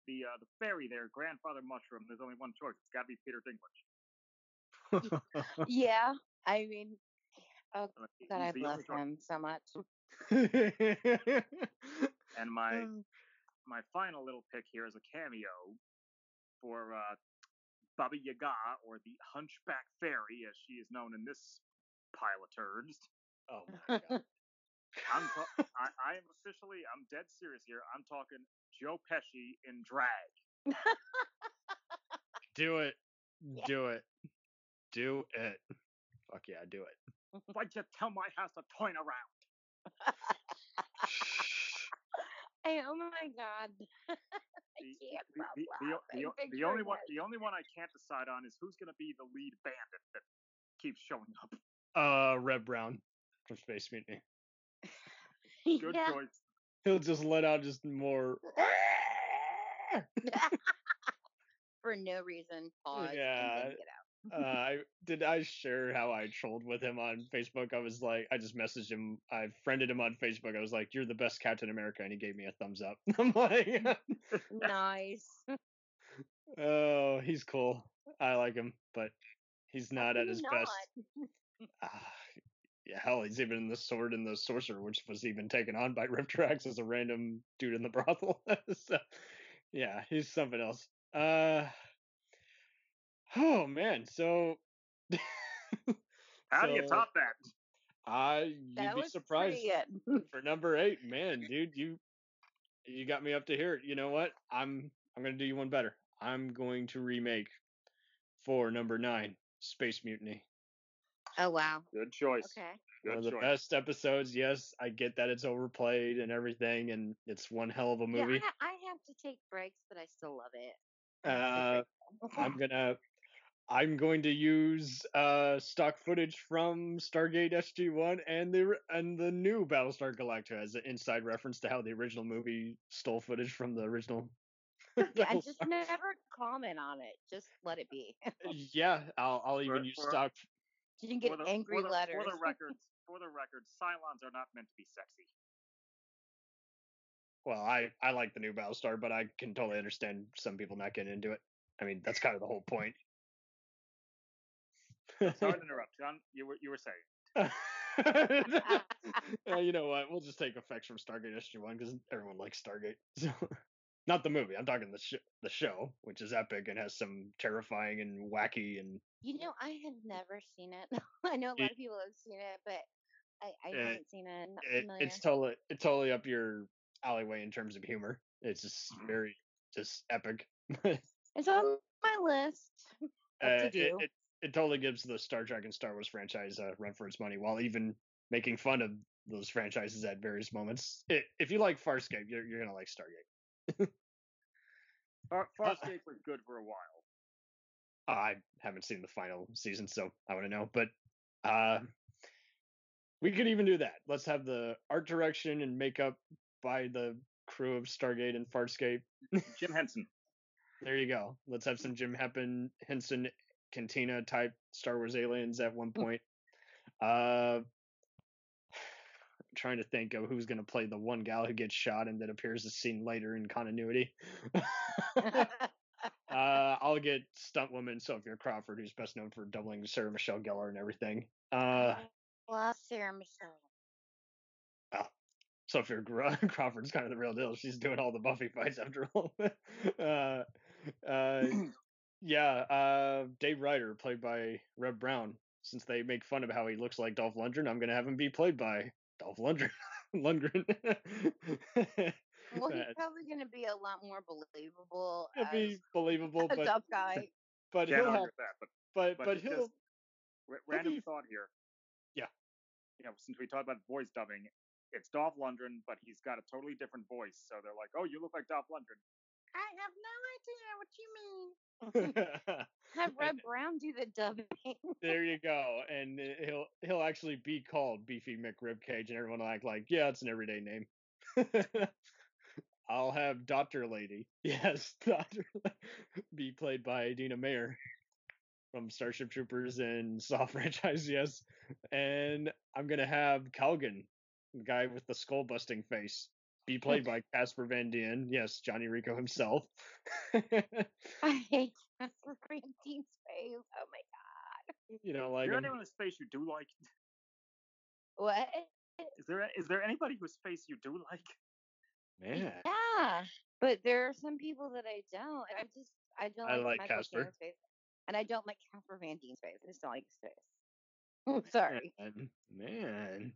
the uh, the fairy there, grandfather mushroom. There's only one choice. It's got to be Peter Dinklage. Yeah. I mean, oh God, I love him so much. And my Mm. My final little pick here is a cameo for uh, Baba Yaga, or the Hunchback Fairy, as she is known in this pile of turds. oh my god. I'm ta- I, I am officially, I'm dead serious here. I'm talking Joe Pesci in drag. Do it. Do it. Do it. Fuck yeah, do it. Why'd you tell my house to turn around? I, oh my God. I The, can't the, the, the, the, the only one the only one I can't decide on is who's gonna be the lead bandit that keeps showing up. Uh, Reb Brown from Space Mutiny. Good Yeah. choice. He'll just let out just more. For no reason. Pause. Yeah. And then get out. uh, I did I share how I trolled with him on Facebook. I was like, I just messaged him. I friended him on Facebook. I was like, "You're the best Captain America," and he gave me a thumbs up. I'm like, nice. "Oh, he's cool. I like him, but he's not at his not? best." Ah, yeah, hell, he's even in the Sword and the Sorcerer, which was even taken on by RiffTrax as a random dude in the brothel. so, yeah, he's something else. Uh, oh man, so. How do you So, top that? I you'd That be was surprised good. for number eight, man, dude. You you got me up to here. You know what? I'm I'm gonna do you one better. I'm going to remake for number nine, Space Mutiny. Oh wow. Good choice. Okay. One of the choice. best episodes. Yes, I get that it's overplayed and everything, and it's one hell of a movie. Yeah, I, I have to take breaks, but I still love it. I have to Uh. I'm gonna I'm going to use uh stock footage from Stargate SG-1 and the and the new Battlestar Galactica as an inside reference to how the original movie stole footage from the original. yeah, and just never comment on it. Just let it be. yeah, I'll I'll even For- use for- stock. you can get the, angry for the, letters. For the records, for the records, Cylons are not meant to be sexy. Well, I I like the new Battlestar, but I can totally understand some people not getting into it. I mean, that's kind of the whole point. Sorry to interrupt, John. You were you were saying. Uh, you know what? We'll just take effects from Stargate SG-1 because everyone likes Stargate. So, Not the movie. I'm talking the sh- the show, which is epic and has some terrifying and wacky and You know, I have never seen it. I know a lot It- of people have seen it, but I, I Uh, haven't seen it. Not it, familiar. it's totally it's totally up your alleyway in terms of humor. It's just Mhm. very just epic. uh, It's on my list. Up to it, do. It totally gives the Star Trek and Star Wars franchise a run for its money, while even making fun of those franchises at various moments. It, if you like Farscape, you're you're gonna like Stargate. Far, Farscape was good for a while. I haven't seen the final season, so I want to know. But uh, we could even do that. Let's have the art direction and makeup by the crew of Stargate and Farscape. Jim Henson. There you go. Let's have some Jim Heppen, Henson, Cantina type Star Wars aliens at one point. Uh, trying to think of who's going to play the one gal who gets shot and that appears as seen later in continuity. Uh, I'll get stunt woman Sophia Crawford, who's best known for doubling Sarah Michelle Gellar and everything. Uh, Love Sarah Michelle. Sophia Gra- Crawford's kind of the real deal. She's doing all the Buffy fights after all. uh, uh, yeah, uh, Dave Ryder, played by Reb Brown. Since they make fun of how he looks like Dolph Lundgren, I'm gonna have him be played by Dolph Lundgren. Lundgren. Well, he's probably going to be a lot more believable He'll be believable, a but tough guy. but Can't he'll argue have, that, but but but but he'll just- r- random be- thought here. Yeah. You know, since we talked about voice dubbing, it's Dolph Lundgren, but he's got a totally different voice. So they're like, "Oh, you look like Dolph Lundgren." I have no idea what you mean. Have Reb Brown do the dubbing. there you go, and uh, he'll he'll actually be called Beefy McRibcage, and everyone will act like, yeah, it's an everyday name. I'll have Doctor Lady, yes, Doctor, be played by Dina Mayer from Starship Troopers and Saw franchise, yes, and I'm gonna have Kalgan, the guy with the skull busting face, be played by Casper Van Dien, yes, Johnny Rico himself. I hate Casper Van Dien's face. Oh my god. you know, Is like there I'm- anyone whose face you do like? What? Is there is there anybody whose face you do like? man. Yeah, but there are some people that I don't. I just I don't I like, like Michael Casper. Face, and I don't like Casper Van Dien's face. I just don't like his face. Sorry. Man, man.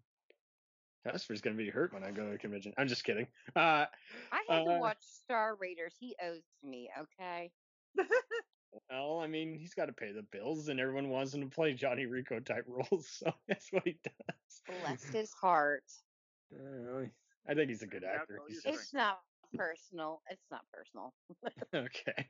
Casper's gonna be hurt when I go to a convention. I'm just kidding. Uh, I had Uh, to watch Star Raiders. He owes me. Okay. well, I mean, he's got to pay the bills, and everyone wants him to play Johnny Rico type roles, so that's what he does. Bless his heart. Uh, I think he's a good actor. well, He's you're just It's not personal. It's not personal. okay,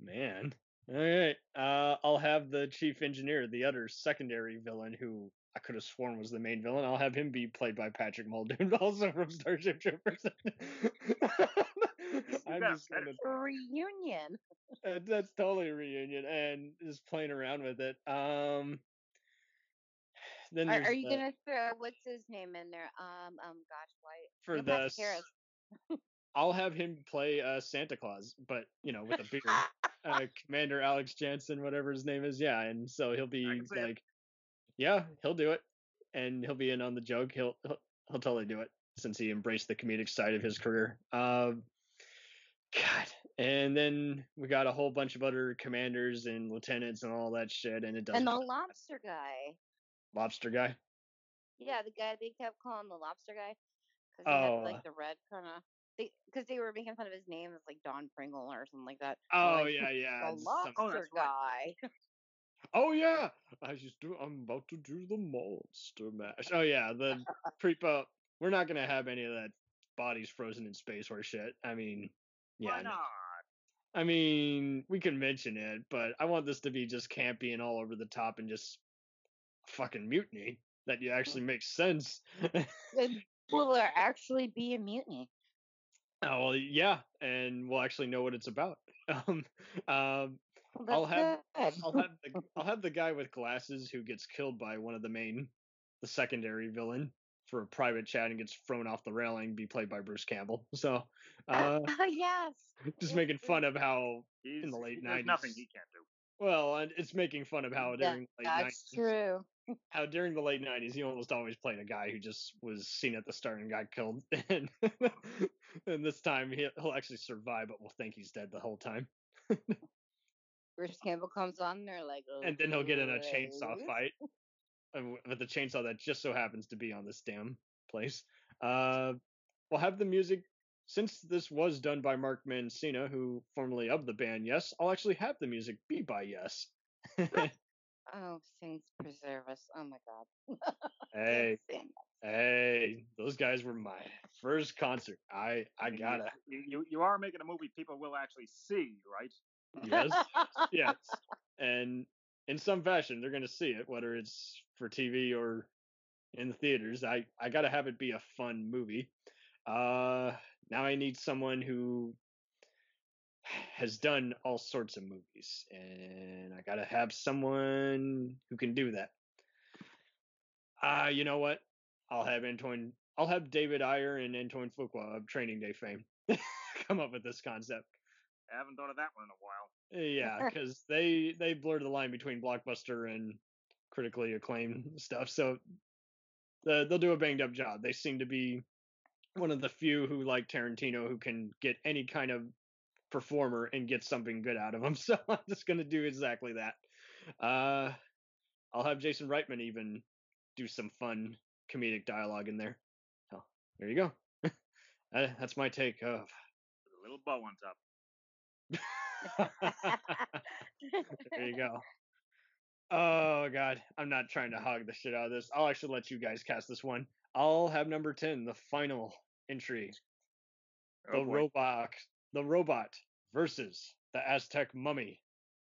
man. All right, uh, I'll have the chief engineer, the other secondary villain, who I could have sworn was the main villain. I'll have him be played by Patrick Muldoon, also from Starship Troopers. I'm just gonna A reunion. Uh, that's totally a reunion and just playing around with it. Um, then Are, are you the- gonna throw what's his name in there? Um, um, gosh, why? for Neil the Patrick s- Harris. I'll have him play uh, Santa Claus, but you know with a beard. uh, Commander Alex Jansen, whatever his name is, yeah, and so he'll be can see it. like, yeah, he'll do it, and he'll be in on the joke. He'll he'll, he'll totally do it since he embraced the comedic side of his career. Um, God, and then we got a whole bunch of other commanders and lieutenants and all that shit, and it doesn't. and the lobster guy. lobster guy. Yeah, the guy they kept calling the lobster guy because he Oh. had like the red kind of. Because they, were making fun of his name as like Don Pringle or something like that. Oh like, yeah, yeah. the lobster Oh, guy. Oh yeah, I just do. I'm about to do the monster mash. Oh yeah, the creep up. We're not gonna have any of that bodies frozen in space or shit. I mean, yeah. Why not? I mean, we can mention it, but I want this to be just campy and all over the top and just fucking mutiny that you actually makes sense. Will there actually be a mutiny? oh well, yeah, and we'll actually know what it's about. Um, um, Well, I'll have- I'll have the I'll have the guy with glasses who gets killed by one of the main, the secondary villain for a private chat and gets thrown off the railing be played by Bruce Campbell. So, uh, yes. just making fun of how He's, the late there's nothing 90s. he can't do. Well, and it's making fun of how That- during the late That's 90s, true. how during the late '90s he almost always played a guy who just was seen at the start and got killed, and and this time he, he'll actually survive, but we'll think he's dead the whole time, Bruce Campbell comes on there like, and then he'll get in a chainsaw fight uh, with the chainsaw that just so happens to be on this damn place. Uh, we'll have the music. Since this was done by Mark Mancina, who formerly of the band Yes, I'll actually have the music be by Yes. Oh, saints preserve us! Oh my God. hey, Hey, those guys were my first concert. I I gotta You, you you are making a movie people will actually see, right? Yes yes, and in some fashion they're gonna see it, whether it's for TV or in the theaters. I I gotta have it be a fun movie. Uh, now I need someone who has done all sorts of movies, and I gotta have someone who can do that. Ah, you know what? I'll have Antoine. I'll have David Ayer and Antoine Fuqua of Training Day fame come up with this concept. I haven't thought of that one in a while. Yeah, because they they blurred the line between blockbuster and critically acclaimed stuff. So the, they'll do a banged up job. They seem to be one of the few who like Tarantino who can get any kind of performer and get something good out of them. So I'm just gonna do exactly that. Uh, I'll have Jason Reitman even do some fun comedic dialogue in there. So there you go. Uh, that's my take of. A little bow on top. there you go. Oh god, I'm not trying to hog the shit out of this. I'll actually let you guys cast this one. I'll have number 10, the final entry. The Oh, boy. robot, the robot versus the Aztec mummy.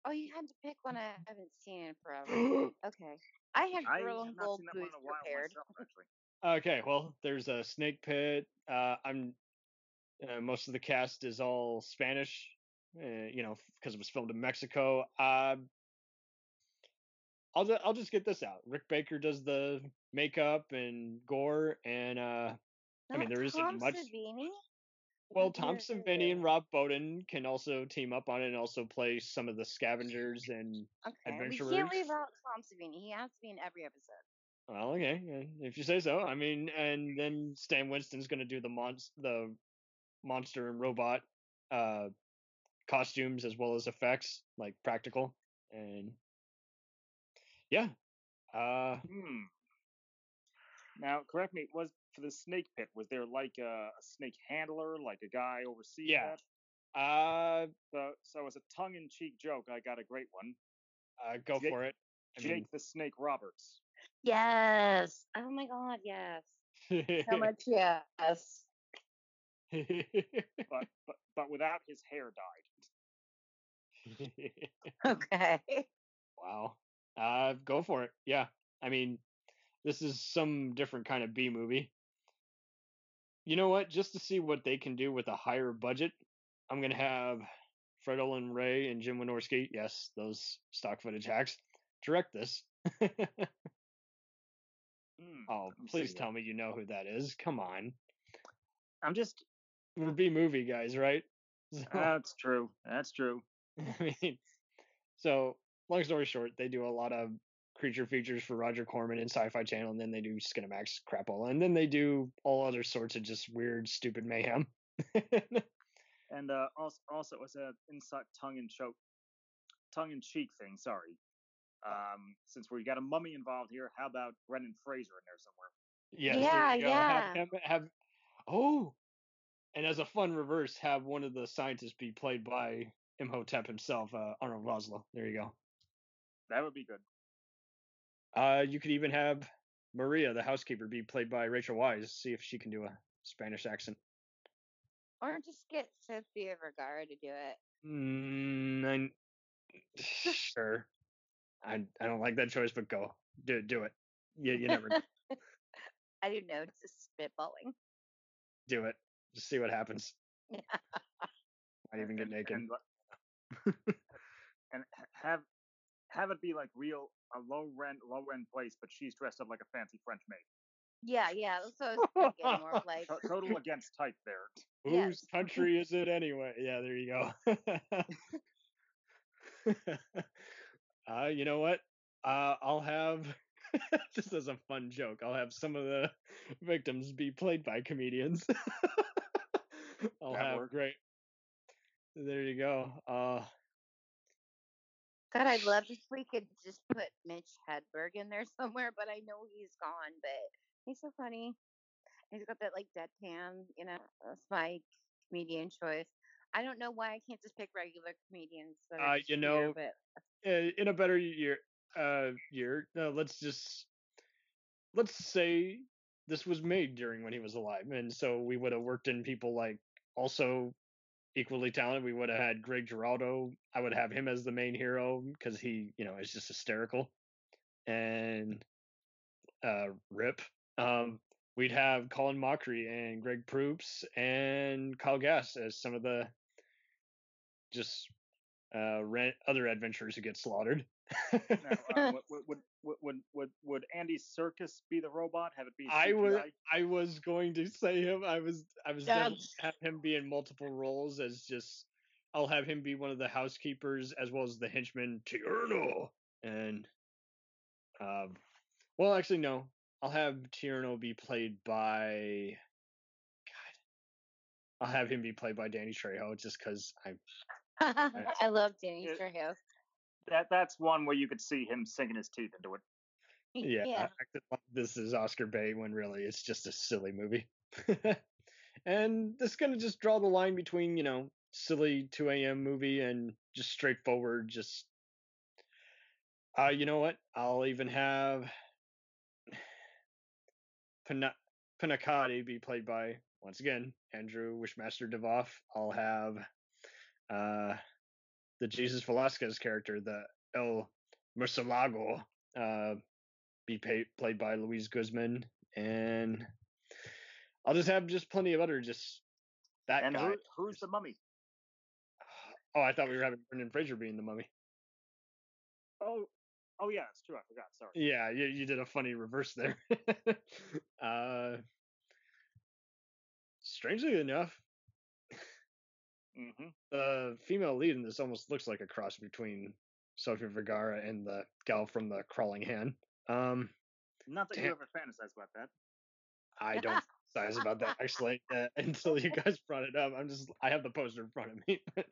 oh, you had to pick one I haven't seen in forever. Okay. I had have and Gold seen that one boots in a while prepared. myself. Okay, well, there's a snake pit. Uh, I'm uh, most of the cast is all Spanish, uh, you know, because it was filmed in Mexico. Uh, I'll I'll just get this out. Rick Baker does the makeup and gore, and uh, I mean, there isn't much- Savini? well, Tom. Savini and Rob Bottin can also team up on it and also play some of the scavengers and Okay. We adventurers. can't leave out Tom Savini. He has to be in every episode. Well, okay, if you say so. I mean, and then Stan Winston's going to do the monst the monster and robot uh costumes as well as effects, like practical and yeah. Uh Hmm. Now, correct me. Was for the snake pit? Was there like a, a snake handler, like a guy overseeing Yeah. that? uh, So, so as a tongue-in-cheek joke, I got a great one. uh go Jake- for it. I Jake the Snake Roberts. Yes. Oh my God. Yes. mean, So much yes. but but but without his hair dyed. Okay. wow. Uh go for it. Yeah. I mean, this is some different kind of B movie. You know what? Just to see what they can do with a higher budget, I'm gonna have Fred Olen Ray and Jim Wynorski, yes, those stock footage hacks, direct this. Hmm, oh, please tell me you know who that is. Come on. I'm just. We're B movie guys, right? So- That's true. That's true. I mean, so long story short, they do a lot of creature features for Roger Corman and Sci-Fi Channel, and then they do Skinamax crapola, and then they do all other sorts of just weird, stupid mayhem. And uh, also, also as a inside tongue and choke, tongue-in-cheek thing. Sorry. Um, since we got a mummy involved here, how about Brendan Fraser in there somewhere? yes, there Yeah, you go. Have, yeah. have oh, and as a fun reverse, have one of the scientists be played by Imhotep himself, uh, Arnold Vosloo. There you go. That would be good. Uh, you could even have Maria, the housekeeper, be played by Rachel Weisz. See if she can do a Spanish accent. Or just get Sofia Vergara to do it. Mm, I, sure. I I don't like that choice, but go do do it. You you never. I don't know. It's just spitballing. do it. Just see what happens. Yeah. Might even get naked. And, li- and have have it be like real a low rent low end place, but she's dressed up like a fancy French maid. Yeah, yeah. That's what I was thinking. More like, To- total against type there. Whose yes. country is it anyway? Yeah, there you go. uh, you know what? Uh, I'll have just as a fun joke. I'll have some of the victims be played by comedians. I'll That have works. great. There you go. Uh, God, I'd love if we could just put Mitch Hedberg in there somewhere, but I know he's gone. But he's so funny. He's got that like deadpan, you know. That's my comedian choice. I don't know why I can't just pick regular comedians. Uh, you here, know, but uh, in a better year, uh, year. Uh, let's just let's say this was made during when he was alive, and so we would have worked in people like also equally talented. We would have had Greg Giraldo. I would have him as the main hero because he, you know, is just hysterical. And uh, Rip. Um, we'd have Colin Mochrie and Greg Proops and Kyle Gass as some of the just uh, other adventurers who get slaughtered. Now, uh, would, would, would, would Andy Serkis be the robot? Have it be I was I was going to say him. I was I was Yeah. gonna have him be in multiple roles as just I'll have him be one of the housekeepers as well as the henchman Tierno and um well actually no I'll have Tierno be played by God I'll have him be played by Danny Trejo just because I'm I love Danny It- Trejo. That, that's one where you could see him sinking his teeth into it. yeah, yeah. acted like this is Oscar Bay when really it's just a silly movie. and this is gonna just draw the line between, you know, silly 2 a.m. movie and just straightforward, just uh you know what? I'll even have Pana- Panacati be played by once again Andrew Wishmaster Divoff. I'll have uh the Jesus Velasquez character, the El Murcielago, uh, be pay- played by Luis Guzman, and I'll just have just plenty of other just that and guy. who, who's the mummy? Oh, I thought we were having Brendan Fraser being the mummy. Oh, oh yeah, it's true. I forgot. Sorry. Yeah, you, you did a funny reverse there. uh, strangely enough, hmm the female lead in this almost looks like a cross between Sofia Vergara and the gal from the Crawling Hand. Um, Not that Damn. you ever fantasize about that. I don't fantasize about that actually uh, until you guys brought it up. I'm just I have the poster in front of me.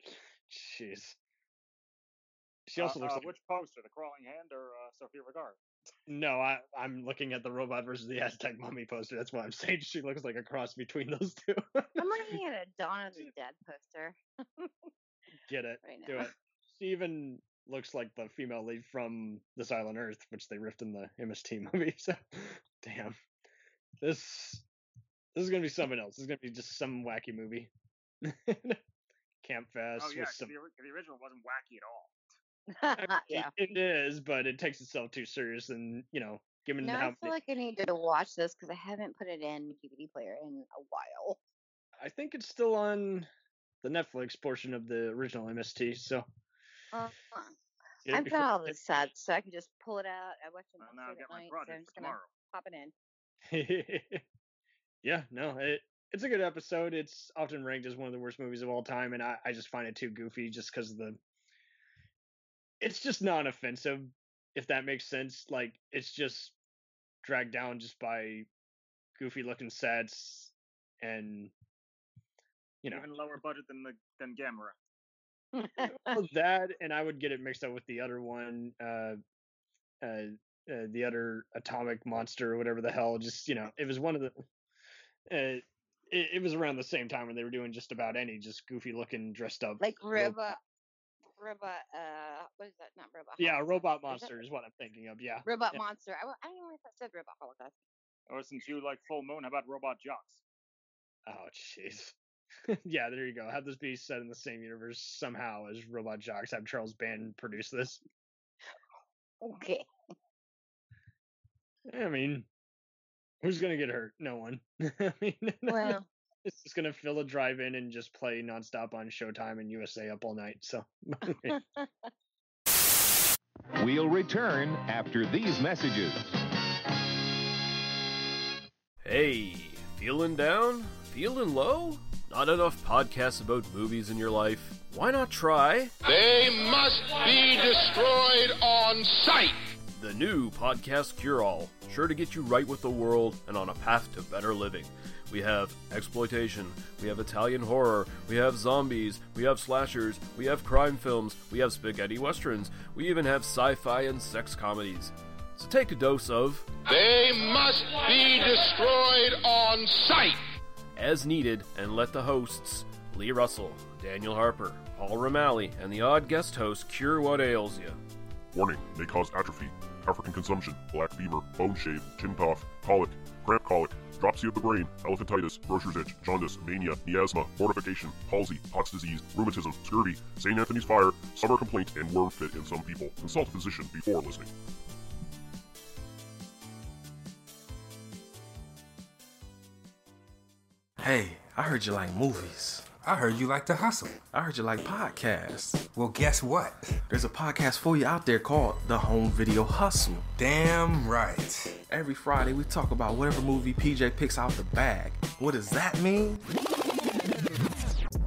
Jeez. She also Uh, looks uh, like which poster, the crawling hand or uh, Sofia Vergara? No. I I'm looking at the robot versus the Aztec mummy poster. That's why I'm saying she looks like a cross between those two. I'm looking at a Dawn of the Dead poster Get it? right Do it. She even looks like the female lead from This Island Earth, which they riffed in the MST movie. So, damn, this this is gonna be something else. This is gonna be just some wacky movie. Camp oh, Fest Oh yeah, with 'cause some. the, the original wasn't wacky at all. I mean, yeah. it is, but it takes itself too serious, and you know, given Now how I feel many- like I need to watch this because I haven't put it in DVD player in a while. I think it's still on the Netflix portion of the original MST. So Uh, get I've before got all it- the sets, so I can just pull it out. I watch them Well, all now I've straight got at my night, so I'm just for gonna pop it in. yeah, no, it it's a good episode. It's often ranked as one of the worst movies of all time, and I, I just find it too goofy just because of the. It's just non offensive, if that makes sense. Like it's just dragged down just by goofy looking sets and you know Even lower budget than the than Gamera. well, that and I would get it mixed up with the other one, uh, uh, uh, the other atomic monster or whatever the hell. Just you know, it was one of the. Uh, it, it was around the same time when they were doing just about any just goofy looking dressed up. like ro- robot, robot. Uh, what is that? Not robot. Yeah, Holocaust. robot Is monster is what I'm thinking of. Yeah. Robot Yeah. monster. I, I don't know if I said robot holocaust. Or since you like Full Moon, how about Robot Jox? Oh jeez. yeah, there you go. Have this be set in the same universe somehow as Robot Jox. Have Charles Band produce this. Okay. I mean, who's gonna get hurt? No one. I mean, Well, it's just gonna fill a drive-in and just play nonstop on Showtime and USA up all night. So, We'll return after these messages. Hey, feeling down? Feeling low? Not enough podcasts about movies in your life? Why not try They must be destroyed on sight. The new Podcast Cure All? Sure to get you right with the world and on a path to better living. We have exploitation, we have Italian horror, we have zombies, we have slashers, we have crime films, we have spaghetti westerns, we even have sci fi and sex comedies. So take a dose of They must be destroyed on sight. as needed and let the hosts, Lee Russell, Daniel Harper, Paul Romali, and the odd guest host cure what ails you. Warning may cause atrophy, African consumption, black fever, bone shave, chin cough, colic, cramp colic, dropsy of the brain, elephantitis, grocer's itch, jaundice, mania, miasma, mortification, palsy, Pott's disease, rheumatism, scurvy, St. Anthony's fire, summer complaint, and worm fit in some people. Consult a physician before listening. Hey, I heard you like movies. I heard you like to hustle. I heard you like podcasts. Well, guess what? There's a podcast for you out there called The Home Video Hustle. Damn right. Every Friday, we talk about whatever movie PJ picks out the bag. What does that mean?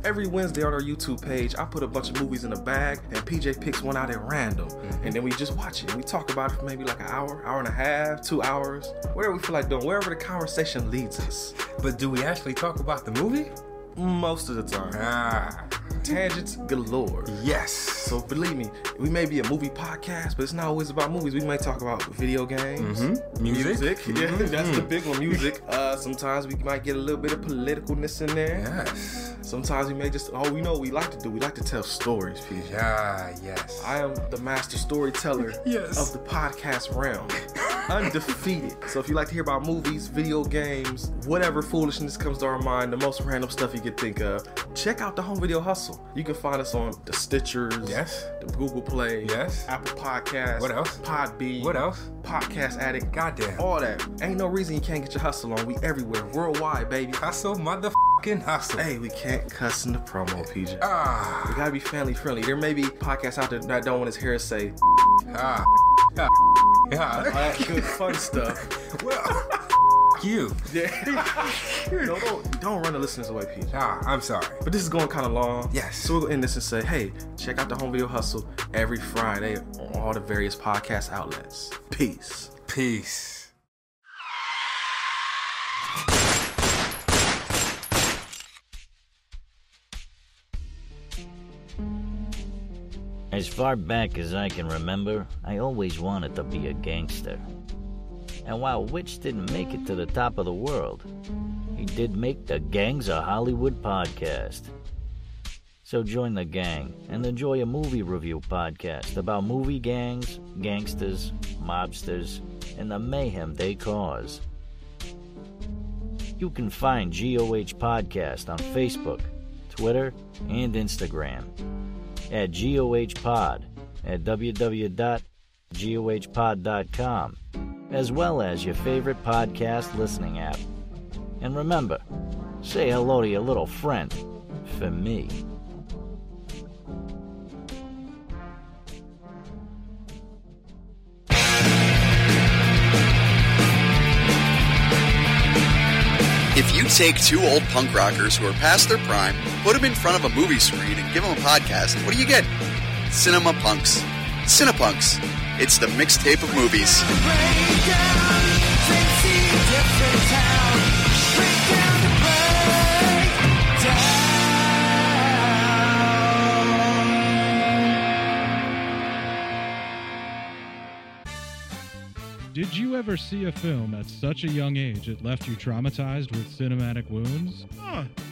Every Wednesday on our YouTube page, I put a bunch of movies in a bag, and PJ picks one out at random. And then we just watch it. We talk about it for maybe like an hour, hour and a half, two hours, whatever we feel like doing, wherever the conversation leads us. But do we actually talk about the movie? Most of the time. Ah, Tangents galore. yes. So believe me, we may be a movie podcast, but it's not always about movies. We might talk about video games, Mhm. Music. Yeah, that's the Mhm. big one. Music. Uh, sometimes we might get a little bit of politicalness in there. Yes. Sometimes we may just oh, we know what we like to do. We like to tell stories, PJ. Ah, yes. I am the master storyteller Yes. of the podcast realm. Undefeated. So if you like to hear about movies, video games, whatever foolishness comes to our mind, the most random stuff you could think of, check out the Home Video Hustle. You can find us on the Stitchers, Yes. the Google Play, Yes. Apple Podcasts, What else? Podbean, What else? Podcast Addict, Goddamn. all that. Ain't no reason you can't get your hustle on. We everywhere, worldwide, baby. Hustle, motherfucking hustle. Hey, we can't cuss in the promo, PJ. Ah, We gotta be family friendly. There may be podcasts out there that don't want his hair say ah, ah, all ah. that good fun stuff. Well, you. Yeah. no, don't, don't run the listeners away, PJ. Ah, I'm sorry. But this is going kind of long. Yes. So we'll end this and say, hey, check out the Home Video Hustle every Friday on all the various podcast outlets. Peace. Peace. As far back as I can remember, I always wanted to be a gangster. And while Witch didn't make it to the top of the world, he did make the Gangs of Hollywood podcast. So join the gang and enjoy a movie review podcast about movie gangs, gangsters, mobsters, and the mayhem they cause. You can find GOH Podcast on Facebook, Twitter, and Instagram at GOH Pod at www.gohpod.com, as well as your favorite podcast listening app. And remember, say hello to your little friend for me. If you take two old punk rockers who are past their prime, put them in front of a movie screen, and give them a podcast, what do you get? Cinema Punks. Cinepunks. It's the mixtape of movies. Did you ever see a film at such a young age it left you traumatized with cinematic wounds? Ah,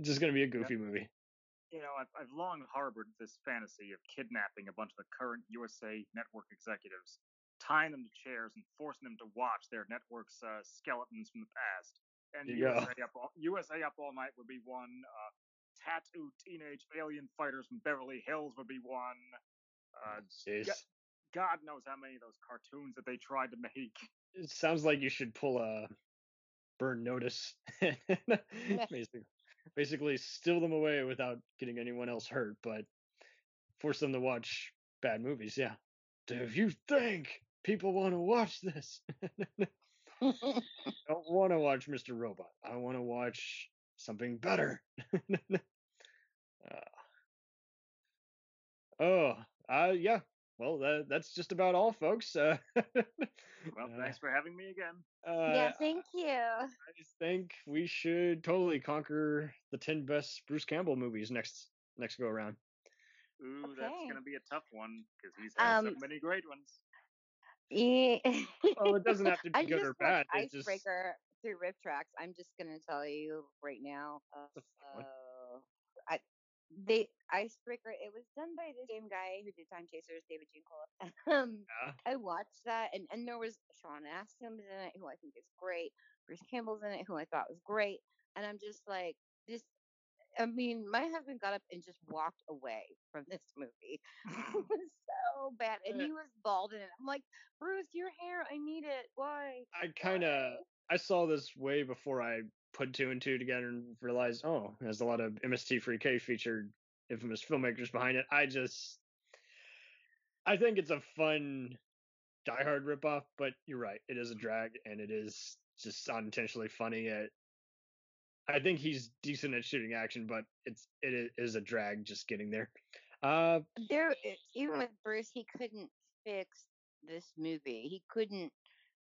It's just gonna be a goofy movie. You know, I've, I've long harbored this fantasy of kidnapping a bunch of the current USA Network executives, tying them to chairs, and forcing them to watch their network's uh, skeletons from the past. And There you go. USA up, all, USA up all night would be one. Uh, tattooed teenage alien fighters from Beverly Hills would be one. Uh, Jeez. Go- God knows how many of those cartoons that they tried to make. It sounds like you should pull a burn notice. basically, basically steal them away without getting anyone else hurt, but force them to watch bad movies. Yeah. Do you think people want to watch this? I don't want to watch Mr. Robot. I want to watch something better. Uh, oh, uh, yeah. Well, that, that's just about all, folks. Uh, Well, thanks for having me again. uh, yeah, thank you. I just think we should totally conquer the ten best Bruce Campbell movies next next go around. Ooh, that's gonna be a tough one because he's had so Um, many great ones. Yeah. Well, it doesn't have to I be good or bad. It's just Icebreaker through RiffTrax. I'm just gonna tell you right now. Uh, I they Icebreaker. It was done by the same guy who did Time Chasers, David Giancola. Um, Yeah. I watched that, and and there was Sean Astin's in it, who I think is great. Bruce Campbell's in it, who I thought was great. And I'm just like this. I mean, my husband got up and just walked away from this movie. it was so bad, and he was bald in it. I'm like, Bruce, your hair, I need it. Why? I kind of I saw this way before I put two and two together and realized, oh, there's a lot of MST3K featured infamous filmmakers behind it. I just I think it's a fun Die Hard ripoff, but you're right, it is a drag and it is just unintentionally funny. At I think he's decent at shooting action, but it's it is a drag just getting there. Uh, There, even with Bruce, he couldn't fix this movie. He couldn't,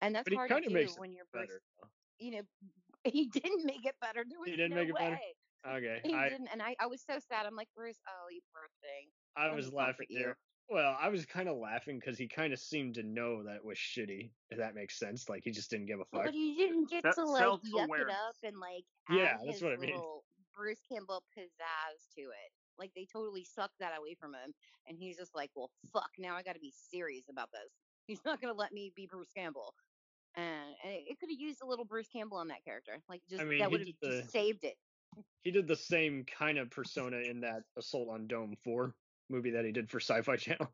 and that's hard to do when you're Bruce. better. You know, he didn't make it better. There was He didn't no make it better? way. Okay, He I didn't, and I, I was so sad. I'm like, Bruce, oh, you poor thing. I Let was laughing you. there. Well, I was kind of laughing because he kind of seemed to know that it was shitty. If that makes sense, like he just didn't give a fuck. But he didn't get That to like yuck it up and like Yeah, add that's his what I mean. little Bruce Campbell pizzazz to it. Like they totally sucked that away from him, and he's just like, "Well, fuck! Now I got to be serious about this. He's not gonna let me be Bruce Campbell." And, and it, could have used a little Bruce Campbell on that character. Like just mean, that would have the- saved it. He did the same kind of persona in that Assault on Dome 4 movie that he did for Sci-Fi Channel,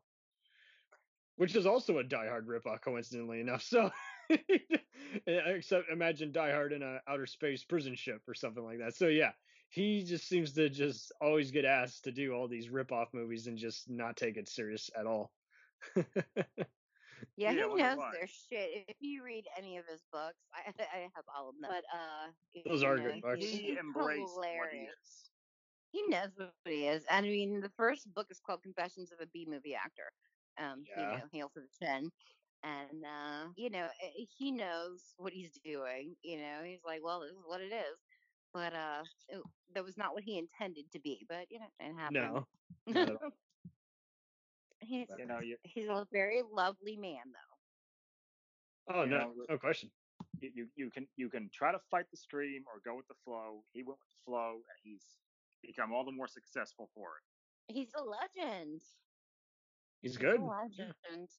which is also a Die Hard ripoff, coincidentally enough. So, eh, except imagine Die Hard in an outer space prison ship or something like that. So yeah, he just seems to just always get asked to do all these rip-off movies and just not take it serious at all. Yeah, Yeah, he knows why. their shit. If you read any of his books, I, I have all of them. But uh, Those are know, good books. he's He embraced what he hilarious. is. He knows what he is. I mean, the first book is called Confessions of a B movie actor. Um, you Yeah. know, hail to the chin. And uh, you know, eh, he knows what he's doing. You know, he's like, well, this is what it is. But uh, it, that was not what he intended to be. But you know, it happened. No, not at all. He's You know, you he's a very lovely man, though. Oh You no, know, no question. you, you you can you can try to fight the stream or go with the flow. He went with the flow, and he's become all the more successful for it. He's a legend. He's He's good. a legend.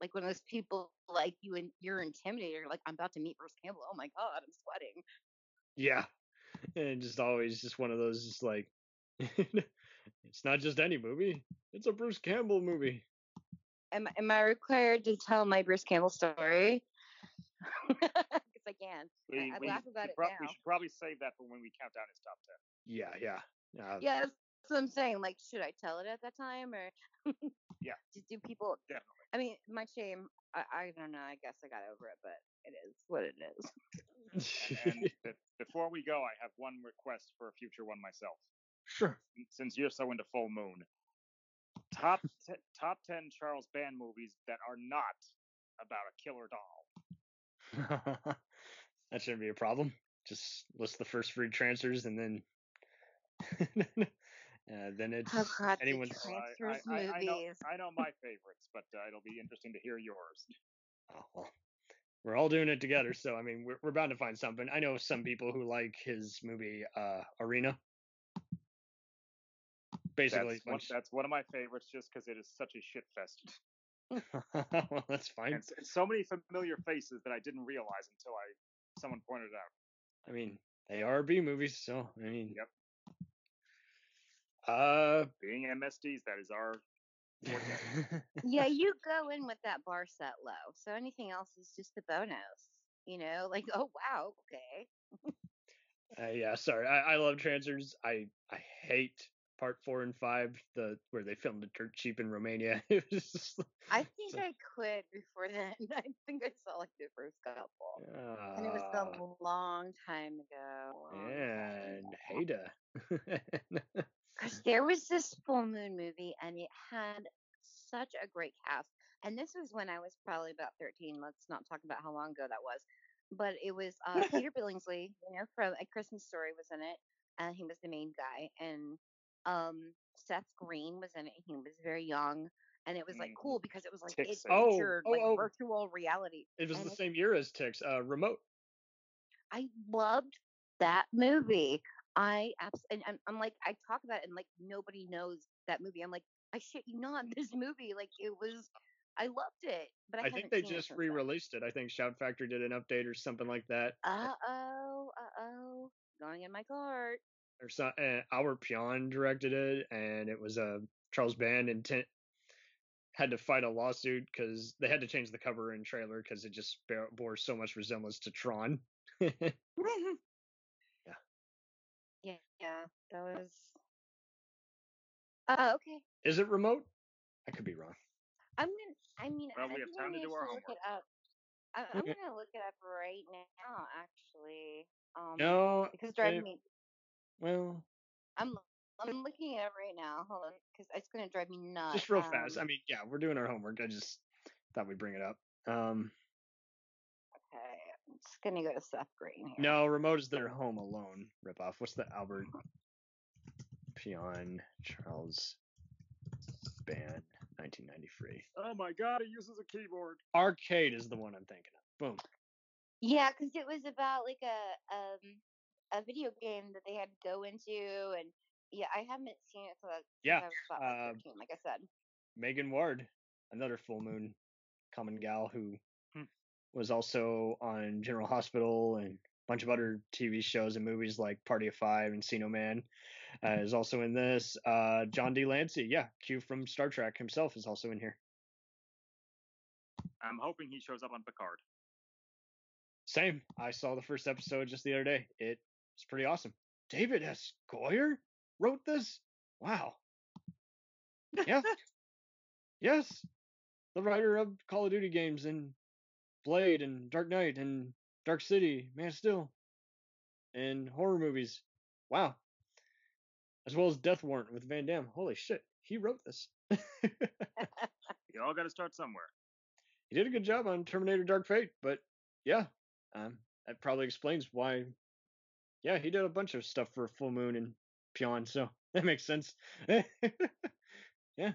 Like when those people like you and you're intimidated. You're like, I'm about to meet Bruce Campbell. Oh my god, I'm sweating. Yeah, and just always just one of those, just like it's not just any movie; it's a Bruce Campbell movie. Am am I required to tell my Bruce Campbell story? Because I can. We, I, I we, laugh about should it prob- now. we should probably save that for when we count down his top ten. Yeah, yeah. Uh, Yes. what I'm saying. Like, should I tell it at that time or? Yeah. Just do people? Definitely. I mean, my shame. I, I don't know. I guess I got over it, but it is what it is. and be- before we go, I have one request for a future one myself. Sure. Since you're so into Full Moon, top t- top ten Charles Band movies that are not about a killer doll. that shouldn't be a problem. Just list the first three Trancers and then uh, then it's Oh God, anyone's So I- Trancers I, I, I, know, movies. I know my favorites, but uh, it'll be interesting to hear yours. Oh, well, we're all doing it together, so I mean, we're we're bound to find something. I know some people who like his movie uh, Arena. Basically, that's one, bunch- that's one of my favorites, just because it is such a shit fest. well, that's fine. And, and so many familiar faces that I didn't realize until I someone pointed it out. I mean, they are B movies, so I mean, Yep. Uh, Being MSDs, that is our. yeah, you go in with that bar set low, so anything else is just a bonus. You know, like oh wow, okay. Uh, yeah, sorry. I, I love Trancers. I I hate part four and five, the where they filmed the dirt cheap in Romania. It was just, I think I quit before then. I think I saw like the first couple, and it was uh, a long time ago. and Haida. Because there was this full moon movie, and it had such a great cast. And this was when I was probably about thirteen. Let's not talk about how long ago that was. But it was uh, Peter Billingsley, you know, from A Christmas Story was in it, and he was the main guy. And um, Seth Green was in it. He was very young, and it was like Mm, cool because it was like it Tix. Oh, featured oh, like oh. virtual reality. it was and the it- same year as Tix. Uh, Remote. I loved that movie. I abs- and I'm, I'm like I talk about it and like nobody knows that movie. I'm like I shit you not. This movie like it was. I loved it, but I, I, think they it just then. re-released it. I think Shout Factory did an update or something like that. Uh oh, uh oh, going in my cart. Or some, uh, Albert Pyun directed it, and it was a Charles Band and ten, had to fight a lawsuit because they had to change the cover and trailer because it just bore so much resemblance to Tron. Yeah, yeah, that was. Uh, okay. Is it remote? I could be wrong. I'm gonna. I mean, Well, I we have time to do our look homework. it up. I, I'm gonna look it up right now, actually. Um, No, because driving it- me. Well, I'm I'm looking at it right now. Hold on, because it's gonna drive me nuts. just real fast. Um, I mean, yeah, we're doing our homework. I just thought we'd bring it up. Um, Okay, I'm just gonna go to Seth Green here. no, remote is their Home Alone ripoff. What's the Albert Pyun Charles Band 1993? Oh my god, he uses a keyboard. Arcade is the one I'm thinking of. Boom. Yeah, because it was about like a um a video game that they had to go into, and yeah, I haven't seen it since I, since Yeah, I was about like, uh, 13, like I said. Megan Ward, another full moon common gal who Hmm. was also on General Hospital and a bunch of other TV shows and movies like Party of Five and Encino Man, uh, is also in this. Uh, John de Lancie, yeah, Q from Star Trek himself is also in here. I'm hoping he shows up on Picard. Same. I saw the first episode just the other day. It's pretty awesome. David S. Goyer wrote this. Wow. Yeah. yes. The writer of Call of Duty games and Blade and Dark Knight and Dark City, Man Still, and horror movies. Wow. As well as Death Warrant with Van Damme. Holy shit. He wrote this. You all got to start somewhere. he did a good job on Terminator Dark Fate, but yeah, um, that probably explains why. Yeah, he did a bunch of stuff for Full Moon and Pyun, so that makes sense. yeah,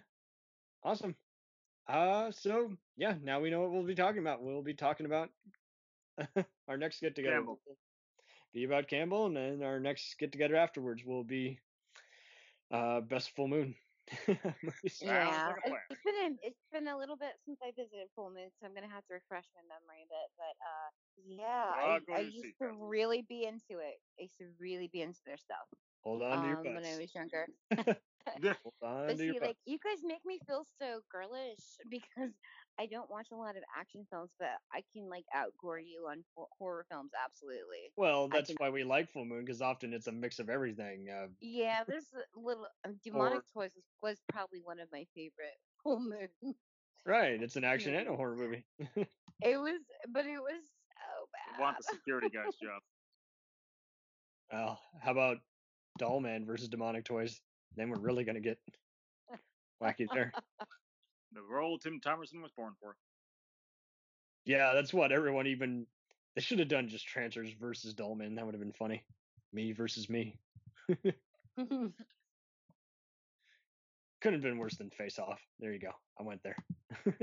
awesome. Uh, so yeah, now we know what we'll be talking about. We'll be talking about our next get together. Campbell. Be about Campbell, and then our next get together afterwards will be uh best full moon. Yeah, like it- plan. it's been a, it's been a little bit since I visited Full Moon, so I'm gonna have to refresh my memory a bit. But uh, yeah, Well, I, I to used to really be into it. I used to really be into their stuff Hold on to your um, when I was younger. Hold on But to your see, butts. like you guys make me feel so girlish because I don't watch a lot of action films, but I can like outgore you on horror films. Absolutely. Well, that's can- why we like Full Moon because often it's a mix of everything. Uh, Yeah, there's a little um, demonic Or- toys was, was probably one of my favorite full moon. right, it's an action and a horror movie. It was, but it was so bad. You want the security guy's job. well, how about Doll Man versus Demonic Toys? Then we're really gonna get wacky there. The role Tim Thomerson was born for. Yeah, that's what everyone even. They should have done just Trancers versus Dollman. That would have been funny. Me versus me. Couldn't have been worse than Face Off. There you go. I went there.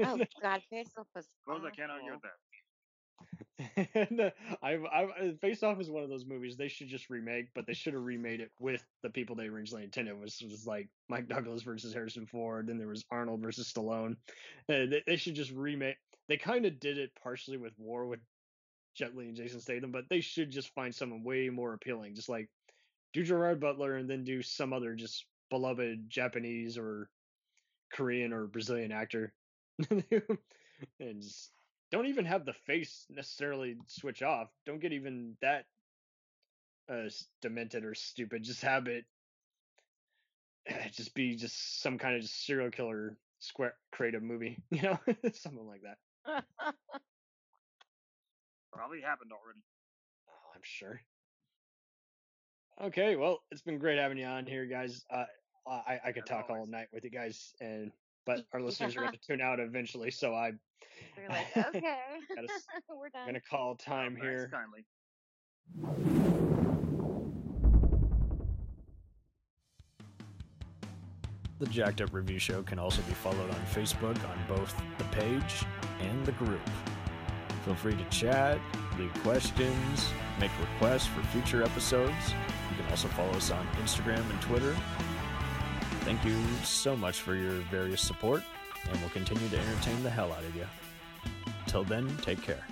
oh God, Face Off was. Suppose I can't argue with that. and uh, I've, I've Face Off is one of those movies they should just remake, but they should have remade it with the people they originally intended. It was was like Mike Douglas versus Harrison Ford, then there was Arnold versus Stallone. Uh, they, they should just remake. They kind of did it partially with War with Jet Li and Jason Statham, but they should just find someone way more appealing. Just like do Gerard Butler and then do some other just beloved Japanese or Korean or Brazilian actor, and just don't even have the face necessarily switch off. Don't get even that uh demented or stupid. Just have it just be just some kind of just serial killer square creative movie, you know, something like that. Probably happened already. Oh, I'm sure. Okay, well, it's been great having you on here, guys. Uh, I I could talk all night with you guys, and but our listeners are going to tune out eventually, so I They're like, okay, Gotta s- we're I'm done. going to call time Thanks here. kindly. The Jacked Up Review Show can also be followed on Facebook on both the page and the group. Feel free to chat, leave questions, make requests for future episodes. You can also follow us on Instagram and Twitter. Thank you so much for your various support, and we'll continue to entertain the hell out of you. Till then, take care.